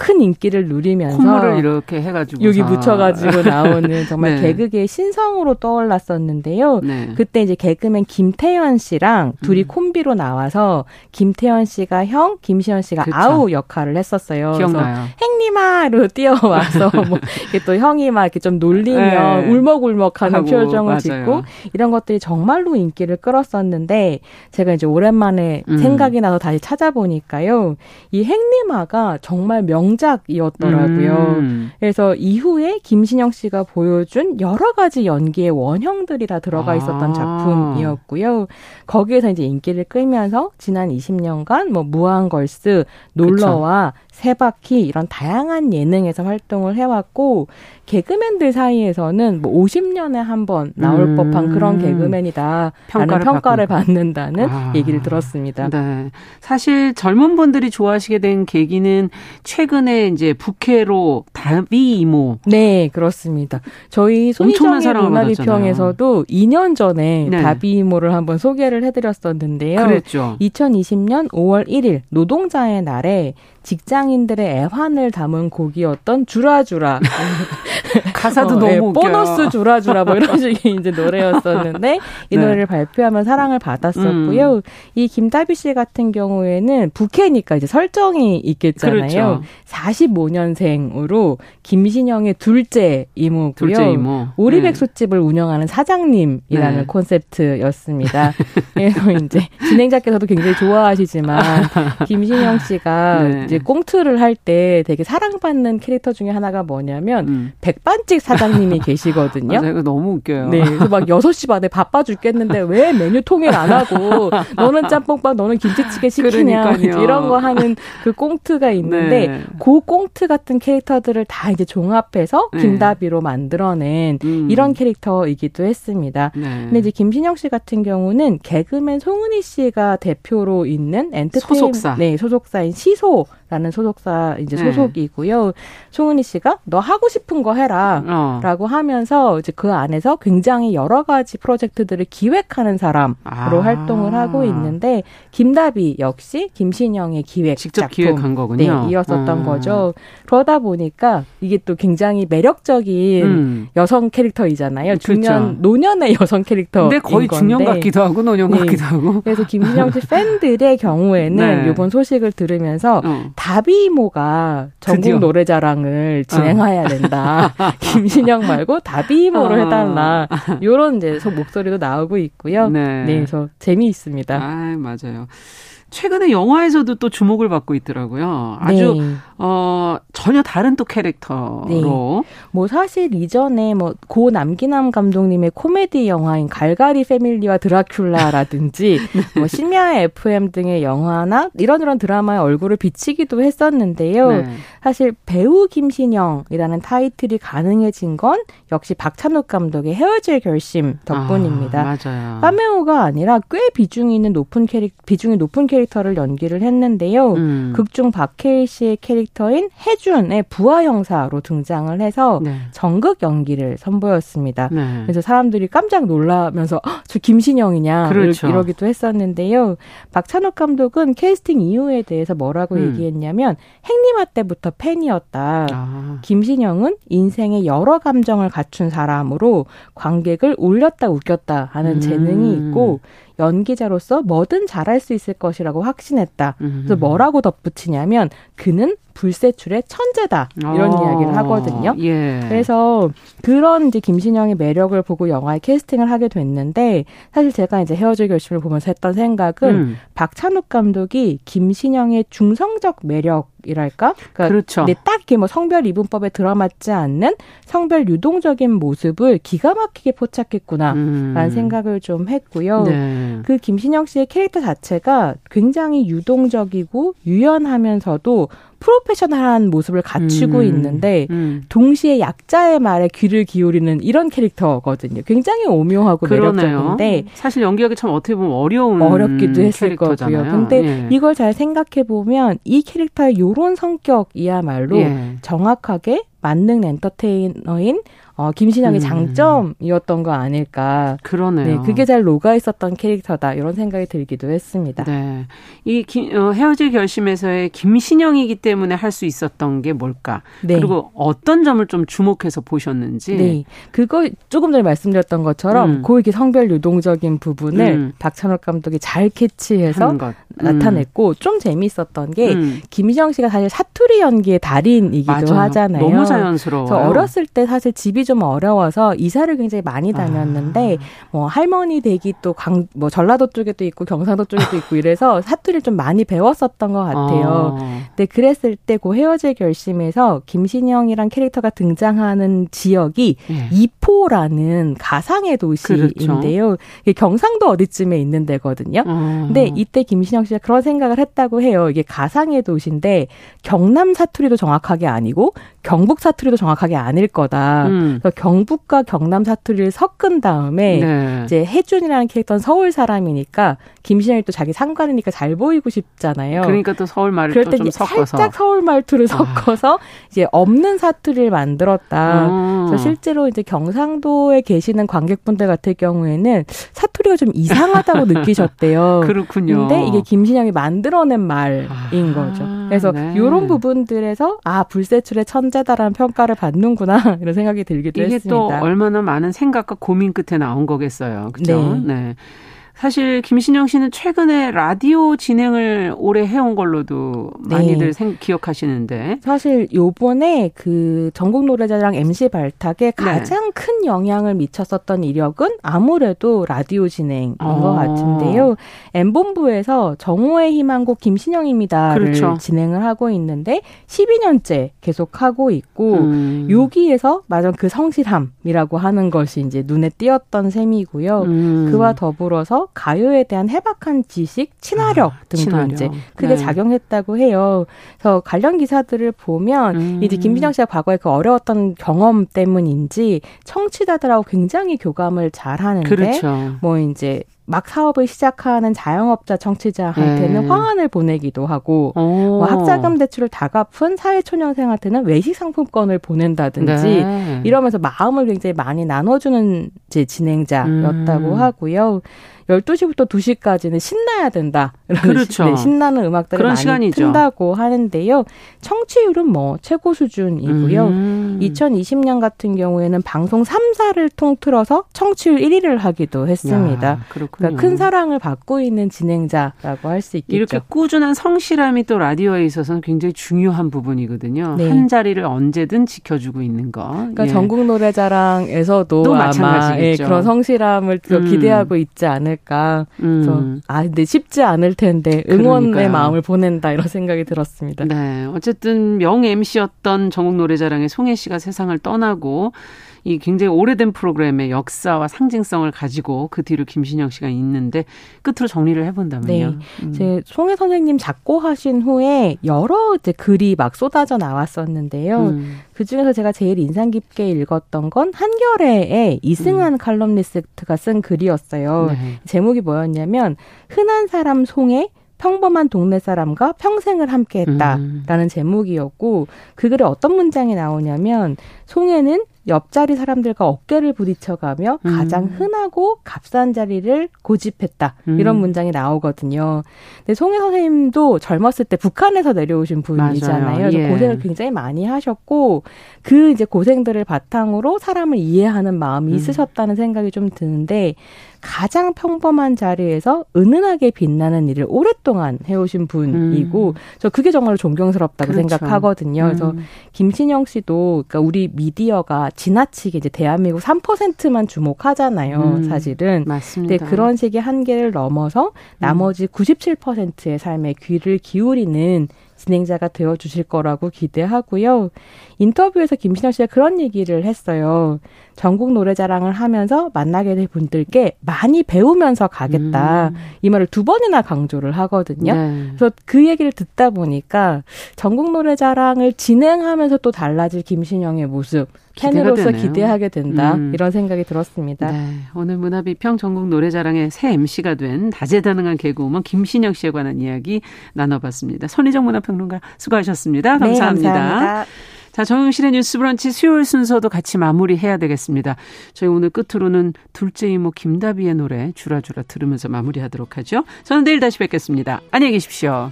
큰 인기를 누리면서 콧물을 이렇게 해가지고 여기 묻혀가지고 나오는 정말 네. 개그계의 신성으로 떠올랐었는데요. 네. 그때 이제 개그맨 김태현 씨랑 둘이 음. 콤비로 나와서 김태현 씨가 형, 김시현 씨가 그쵸. 아우 역할을 했었어요. 기억나요. 행님아로 뛰어와서 뭐 이렇게 또 형이 막 이렇게 좀 놀리면 네. 울먹울먹하는 하고, 표정을 맞아요. 짓고 이런 것들이 정말로 인기를 끌었었는데 제가 이제 오랜만에 음. 생각이 나서 다시 찾아보니까요. 이 행님아가 정말 명 명작이었더라고요. 음. 그래서 이후에 김신영 씨가 보여준 여러 가지 연기의 원형들이 다 들어가 있었던 아. 작품이었고요. 거기에서 이제 인기를 끌면서 지난 20년간 뭐 무한걸스, 놀러와 세 바퀴 이런 다양한 예능에서 활동을 해왔고 개그맨들 사이에서는 뭐 50년에 한 번 나올 음. 법한 그런 개그맨이다. 평가를, 평가를 받는다는 아. 얘기를 들었습니다. 네. 사실 젊은 분들이 좋아하시게 된 계기는 최근에 이제 부캐로 다비 이모. 네, 그렇습니다. 저희 손희정의 문화비평에서도 2년 전에 네. 다비 이모를 한번 소개를 해드렸었는데요. 그랬죠. 2020년 5월 1일 노동자의 날에 직장 인들의 애환을 담은 곡이었던 주라주라. 가사도 어, 너무 예, 보너스 주라주라 뭐 이런 식의 이제 노래였었는데 이 네. 노래를 발표하면 사랑을 받았었고요. 음. 이 김다비 씨 같은 경우에는 부캐니까 이제 설정이 있겠잖아요. 그렇죠. 45년생으로 김신영의 둘째 이모고요. 둘째 이모. 오리백숙집을 네. 운영하는 사장님이라는 네. 콘셉트였습니다. 그래서 이제 진행자께서도 굉장히 좋아하시지만 김신영 씨가 네. 이제 꽁트 를 할 때 되게 사랑받는 캐릭터 중에 하나가 뭐냐면 음. 백반집 사장님이 계시거든요. 이거 너무 웃겨요. 네. 그래서 막 6시 반에 바빠 죽겠는데 왜 메뉴 통일 안 하고 너는 짬뽕밥 너는 김치찌개 시키냐 이런 거 하는 그 꽁트가 있는데 네. 그 꽁트 같은 캐릭터들을 다 이제 종합해서 네. 김다비로 만들어낸 음. 이런 캐릭터이기도 했습니다. 네. 근데 이제 김신영 씨 같은 경우는 개그맨 송은희 씨가 대표로 있는 엔터테인 소속사. 네, 소속사인 시소 라는 소속사 이제 네. 소속이고요. 네. 송은희 씨가 너 하고 싶은 거 해라라고 어. 하면서 이제 그 안에서 굉장히 여러 가지 프로젝트들을 기획하는 사람으로 아. 활동을 하고 있는데 김다비 역시 김신영의 기획 직접 작품, 기획한 거군요. 네, 이었었던 어. 거죠. 그러다 보니까 이게 또 굉장히 매력적인 음. 여성 캐릭터이잖아요. 중년 그렇죠. 노년의 여성 캐릭터. 근데 거의 건데. 중년 같기도 하고 노년 네. 같기도 하고. 그래서 김신영 씨 팬들의 경우에는 네. 이번 소식을 들으면서 어. 다비이모가 전국 드디어. 노래자랑을 진행해야 된다. 어. 김신영 말고 다비이모로 어. 해달라. 이런 이제 목소리도 나오고 있고요. 네. 네, 그래서 재미있습니다. 아, 맞아요. 최근에 영화에서도 또 주목을 받고 있더라고요. 아주 네. 어 전혀 다른 또 캐릭터로. 네. 뭐 사실 이전에 뭐 고 남기남 감독님의 코미디 영화인 갈가리 패밀리와 드라큘라라든지 네. 뭐 심야의 FM 등의 영화나 이런 이런 드라마의 얼굴을 비치기도 했었는데요. 네. 사실 배우 김신영이라는 타이틀이 가능해진 건 역시 박찬욱 감독의 헤어질 결심 덕분입니다. 아, 맞아요. 카메오가 아니라 꽤 비중이 있는 높은 캐릭 비중이 높은 캐릭터를 연기를 했는데요. 음. 극중 박해일 씨의 캐릭터인 해준의 부하 형사로 등장을 해서 네. 정극 연기를 선보였습니다. 네. 그래서 사람들이 깜짝 놀라면서 저 김신영이냐 그렇죠. 이러기도 했었는데요. 박찬욱 감독은 캐스팅 이유에 대해서 뭐라고 음. 얘기했냐면 행님아 때부터 팬이었다. 아. 김신영은 인생의 여러 감정을 갖춘 사람으로 관객을 울렸다 웃겼다 하는 음. 재능이 있고 연기자로서 뭐든 잘할 수 있을 것이라고 확신했다. 그래서 음. 뭐라고 덧붙이냐면 그는 불세출의 천재다 이런 어. 이야기를 하거든요. 예. 그래서 그런 이제 김신영의 매력을 보고 영화에 캐스팅을 하게 됐는데 사실 제가 이제 헤어질 결심을 보면서 했던 생각은 음. 박찬욱 감독이 김신영의 중성적 매력 이랄까? 그러니까 그렇죠. 네, 딱 이렇게 뭐 성별 이분법에 들어맞지 않는 성별 유동적인 모습을 기가 막히게 포착했구나라는 음. 생각을 좀 했고요. 네. 그 김신영 씨의 캐릭터 자체가 굉장히 유동적이고 유연하면서도 프로페셔널한 모습을 갖추고 음, 있는데 음. 동시에 약자의 말에 귀를 기울이는 이런 캐릭터거든요. 굉장히 오묘하고 그러네요. 매력적인데 사실 연기하기 참 어떻게 보면 어려운 어렵기도 했을 캐릭터잖아요. 거고요. 근데 예. 이걸 잘 생각해 보면 이 캐릭터의 요런 성격이야말로 예. 정확하게 만능 엔터테이너인 어, 김신영의 음. 장점이었던 거 아닐까. 그러네요. 네, 그게 잘 녹아 있었던 캐릭터다 이런 생각이 들기도 했습니다. 네, 이 기, 어, 헤어질 결심에서의 김신영이기 때문에 할 수 있었던 게 뭘까? 네. 그리고 어떤 점을 좀 주목해서 보셨는지. 네, 그거 조금 전에 말씀드렸던 것처럼 음. 그 성별 유동적인 부분을 음. 박찬욱 감독이 잘 캐치해서 나타냈고 좀 재미있었던 게 음. 김신영 씨가 사실 사투리 연기의 달인이기도 맞아요. 하잖아요. 너무 자연스러워. 어렸을 때 사실 집이 좀 어려워서 이사를 굉장히 많이 다녔는데 아. 뭐 할머니 댁이 또 강 뭐 전라도 쪽에도 있고 경상도 쪽에도 있고 이래서 사투리를 좀 많이 배웠었던 것 같아요. 아. 근데 그랬을 때 그 헤어질 결심에서 김신영이란 캐릭터가 등장하는 지역이 예. 이포라는 가상의 도시인데요. 그렇죠. 경상도 어디쯤에 있는 데거든요. 아. 근데 이때 김신영 씨가 그런 생각을 했다고 해요. 이게 가상의 도시인데 경남 사투리도 정확하게 아니고 경북 사투리도 정확하게 아닐 거다. 음. 그래서 경북과 경남 사투리를 섞은 다음에 네. 이제 혜준이라는 캐릭터는 서울 사람이니까 김신영이 또 자기 상관이니까 잘 보이고 싶잖아요. 그러니까 또 서울 말을 좀 섞어서 살짝 서울 말투를 아. 섞어서 이제 없는 사투리를 만들었다. 음. 그래서 실제로 이제 경상도에 계시는 관객분들 같은 경우에는 사투리가 좀 이상하다고 느끼셨대요. 그렇군요. 근데 이게 김신영이 만들어낸 말인 아. 거죠. 그래서 네. 이런 부분들에서 아 불세출의 천재다라는 평가를 받는구나 이런 생각이 들기 도 이게 했습니다. 또 얼마나 많은 생각과 고민 끝에 나온 거겠어요. 그렇죠? 네. 네. 사실 김신영 씨는 최근에 라디오 진행을 오래 해온 걸로도 많이들 네. 생, 기억하시는데 사실 요번에 그 전국 노래자랑 MC 발탁에 네. 가장 네. 큰 영향을 미쳤었던 이력은 아무래도 라디오 진행인 어. 것 같은데요. 엠본부에서 정오의 희망곡 김신영입니다를 그렇죠. 진행을 하고 있는데 12년째 계속 하고 있고 음. 여기에서 맞아 그 성실함이라고 하는 것이 이제 눈에 띄었던 셈이고요. 음. 그와 더불어서 가요에 대한 해박한 지식, 친화력 아, 등도 친화력. 이제 크게 네. 작용했다고 해요. 그래서 관련 기사들을 보면 음. 이제 김빈영 씨가 과거에 그 어려웠던 경험 때문인지 청취자들하고 굉장히 교감을 잘 하는데 그렇죠. 뭐 이제 막 사업을 시작하는 자영업자 청취자한테는 네. 화환을 보내기도 하고 뭐 학자금 대출을 다 갚은 사회초년생한테는 외식 상품권을 보낸다든지 네. 이러면서 마음을 굉장히 많이 나눠주는 이제 진행자였다고 음. 하고요. 12시부터 2시까지는 신나야 된다. 그렇죠. 네, 신나는 음악들을 많이 시간이죠. 튼다고 하는데요. 청취율은 뭐 최고 수준이고요. 음. 2020년 같은 경우에는 방송 3사를 통틀어서 청취율 1위를 하기도 했습니다. 야, 그러니까 큰 사랑을 받고 있는 진행자라고 할 수 있겠죠. 이렇게 꾸준한 성실함이 또 라디오에 있어서는 굉장히 중요한 부분이거든요. 네. 한 자리를 언제든 지켜주고 있는 거. 그러니까 예. 전국 노래자랑에서도 아마 예, 그런 성실함을 음. 기대하고 있지 않을 않을까. 음. 그래서 아 근데 쉽지 않을 텐데 응원의 그러니까요. 마음을 보낸다 이런 생각이 들었습니다. 네, 어쨌든 명 MC였던 전국 노래자랑의 송혜 씨가 세상을 떠나고 이 굉장히 오래된 프로그램의 역사와 상징성을 가지고 그 뒤로 김신영 씨가 있는데 끝으로 정리를 해본다면요. 네. 음. 제 송혜 선생님 작고하신 후에 여러 이제 글이 막 쏟아져 나왔었는데요. 음. 그 중에서 제가 제일 인상 깊게 읽었던 건 한겨레의 이승환 음. 칼럼니스트가 쓴 글이었어요. 네. 제목이 뭐였냐면 흔한 사람 송혜 평범한 동네 사람과 평생을 함께 했다라는 음. 제목이었고 그 글에 어떤 문장이 나오냐면 송혜는 옆자리 사람들과 어깨를 부딪혀가며 음. 가장 흔하고 값싼 자리를 고집했다. 이런 음. 문장이 나오거든요. 근데 송혜 선생님도 젊었을 때 북한에서 내려오신 분이잖아요. 예. 고생을 굉장히 많이 하셨고 그 이제 고생들을 바탕으로 사람을 이해하는 마음이 음. 있으셨다는 생각이 좀 드는데 가장 평범한 자리에서 은은하게 빛나는 일을 오랫동안 해오신 분이고 음. 저 그게 정말 존경스럽다고 그렇죠. 생각하거든요. 그래서 음. 김신영 씨도 그러니까 우리 미디어가 지나치게 이제 대한민국 3%만 주목하잖아요. 음. 사실은. 맞습니다. 근데 그런 식의 한계를 넘어서 나머지 97%의 삶에 귀를 기울이는 진행자가 되어 주실 거라고 기대하고요. 인터뷰에서 김신영 씨가 그런 얘기를 했어요. 전국 노래자랑을 하면서 만나게 될 분들께 많이 배우면서 가겠다. 음. 이 말을 두 번이나 강조를 하거든요. 네. 그래서 그 얘기를 듣다 보니까 전국 노래자랑을 진행하면서 또 달라질 김신영의 모습 팬으로서 기대하게 된다 음. 이런 생각이 들었습니다. 네. 오늘 문화비평 전국 노래자랑의 새 MC가 된 다재다능한 개그우먼 김신영 씨에 관한 이야기 나눠봤습니다. 손희정 문화평론가 수고하셨습니다. 감사합니다. 네, 감사합니다. 자, 정영실의 뉴스 브런치 수요일 순서도 같이 마무리해야 되겠습니다. 저희 오늘 끝으로는 둘째 이모 김다비의 노래 주라주라 들으면서 마무리하도록 하죠. 저는 내일 다시 뵙겠습니다. 안녕히 계십시오.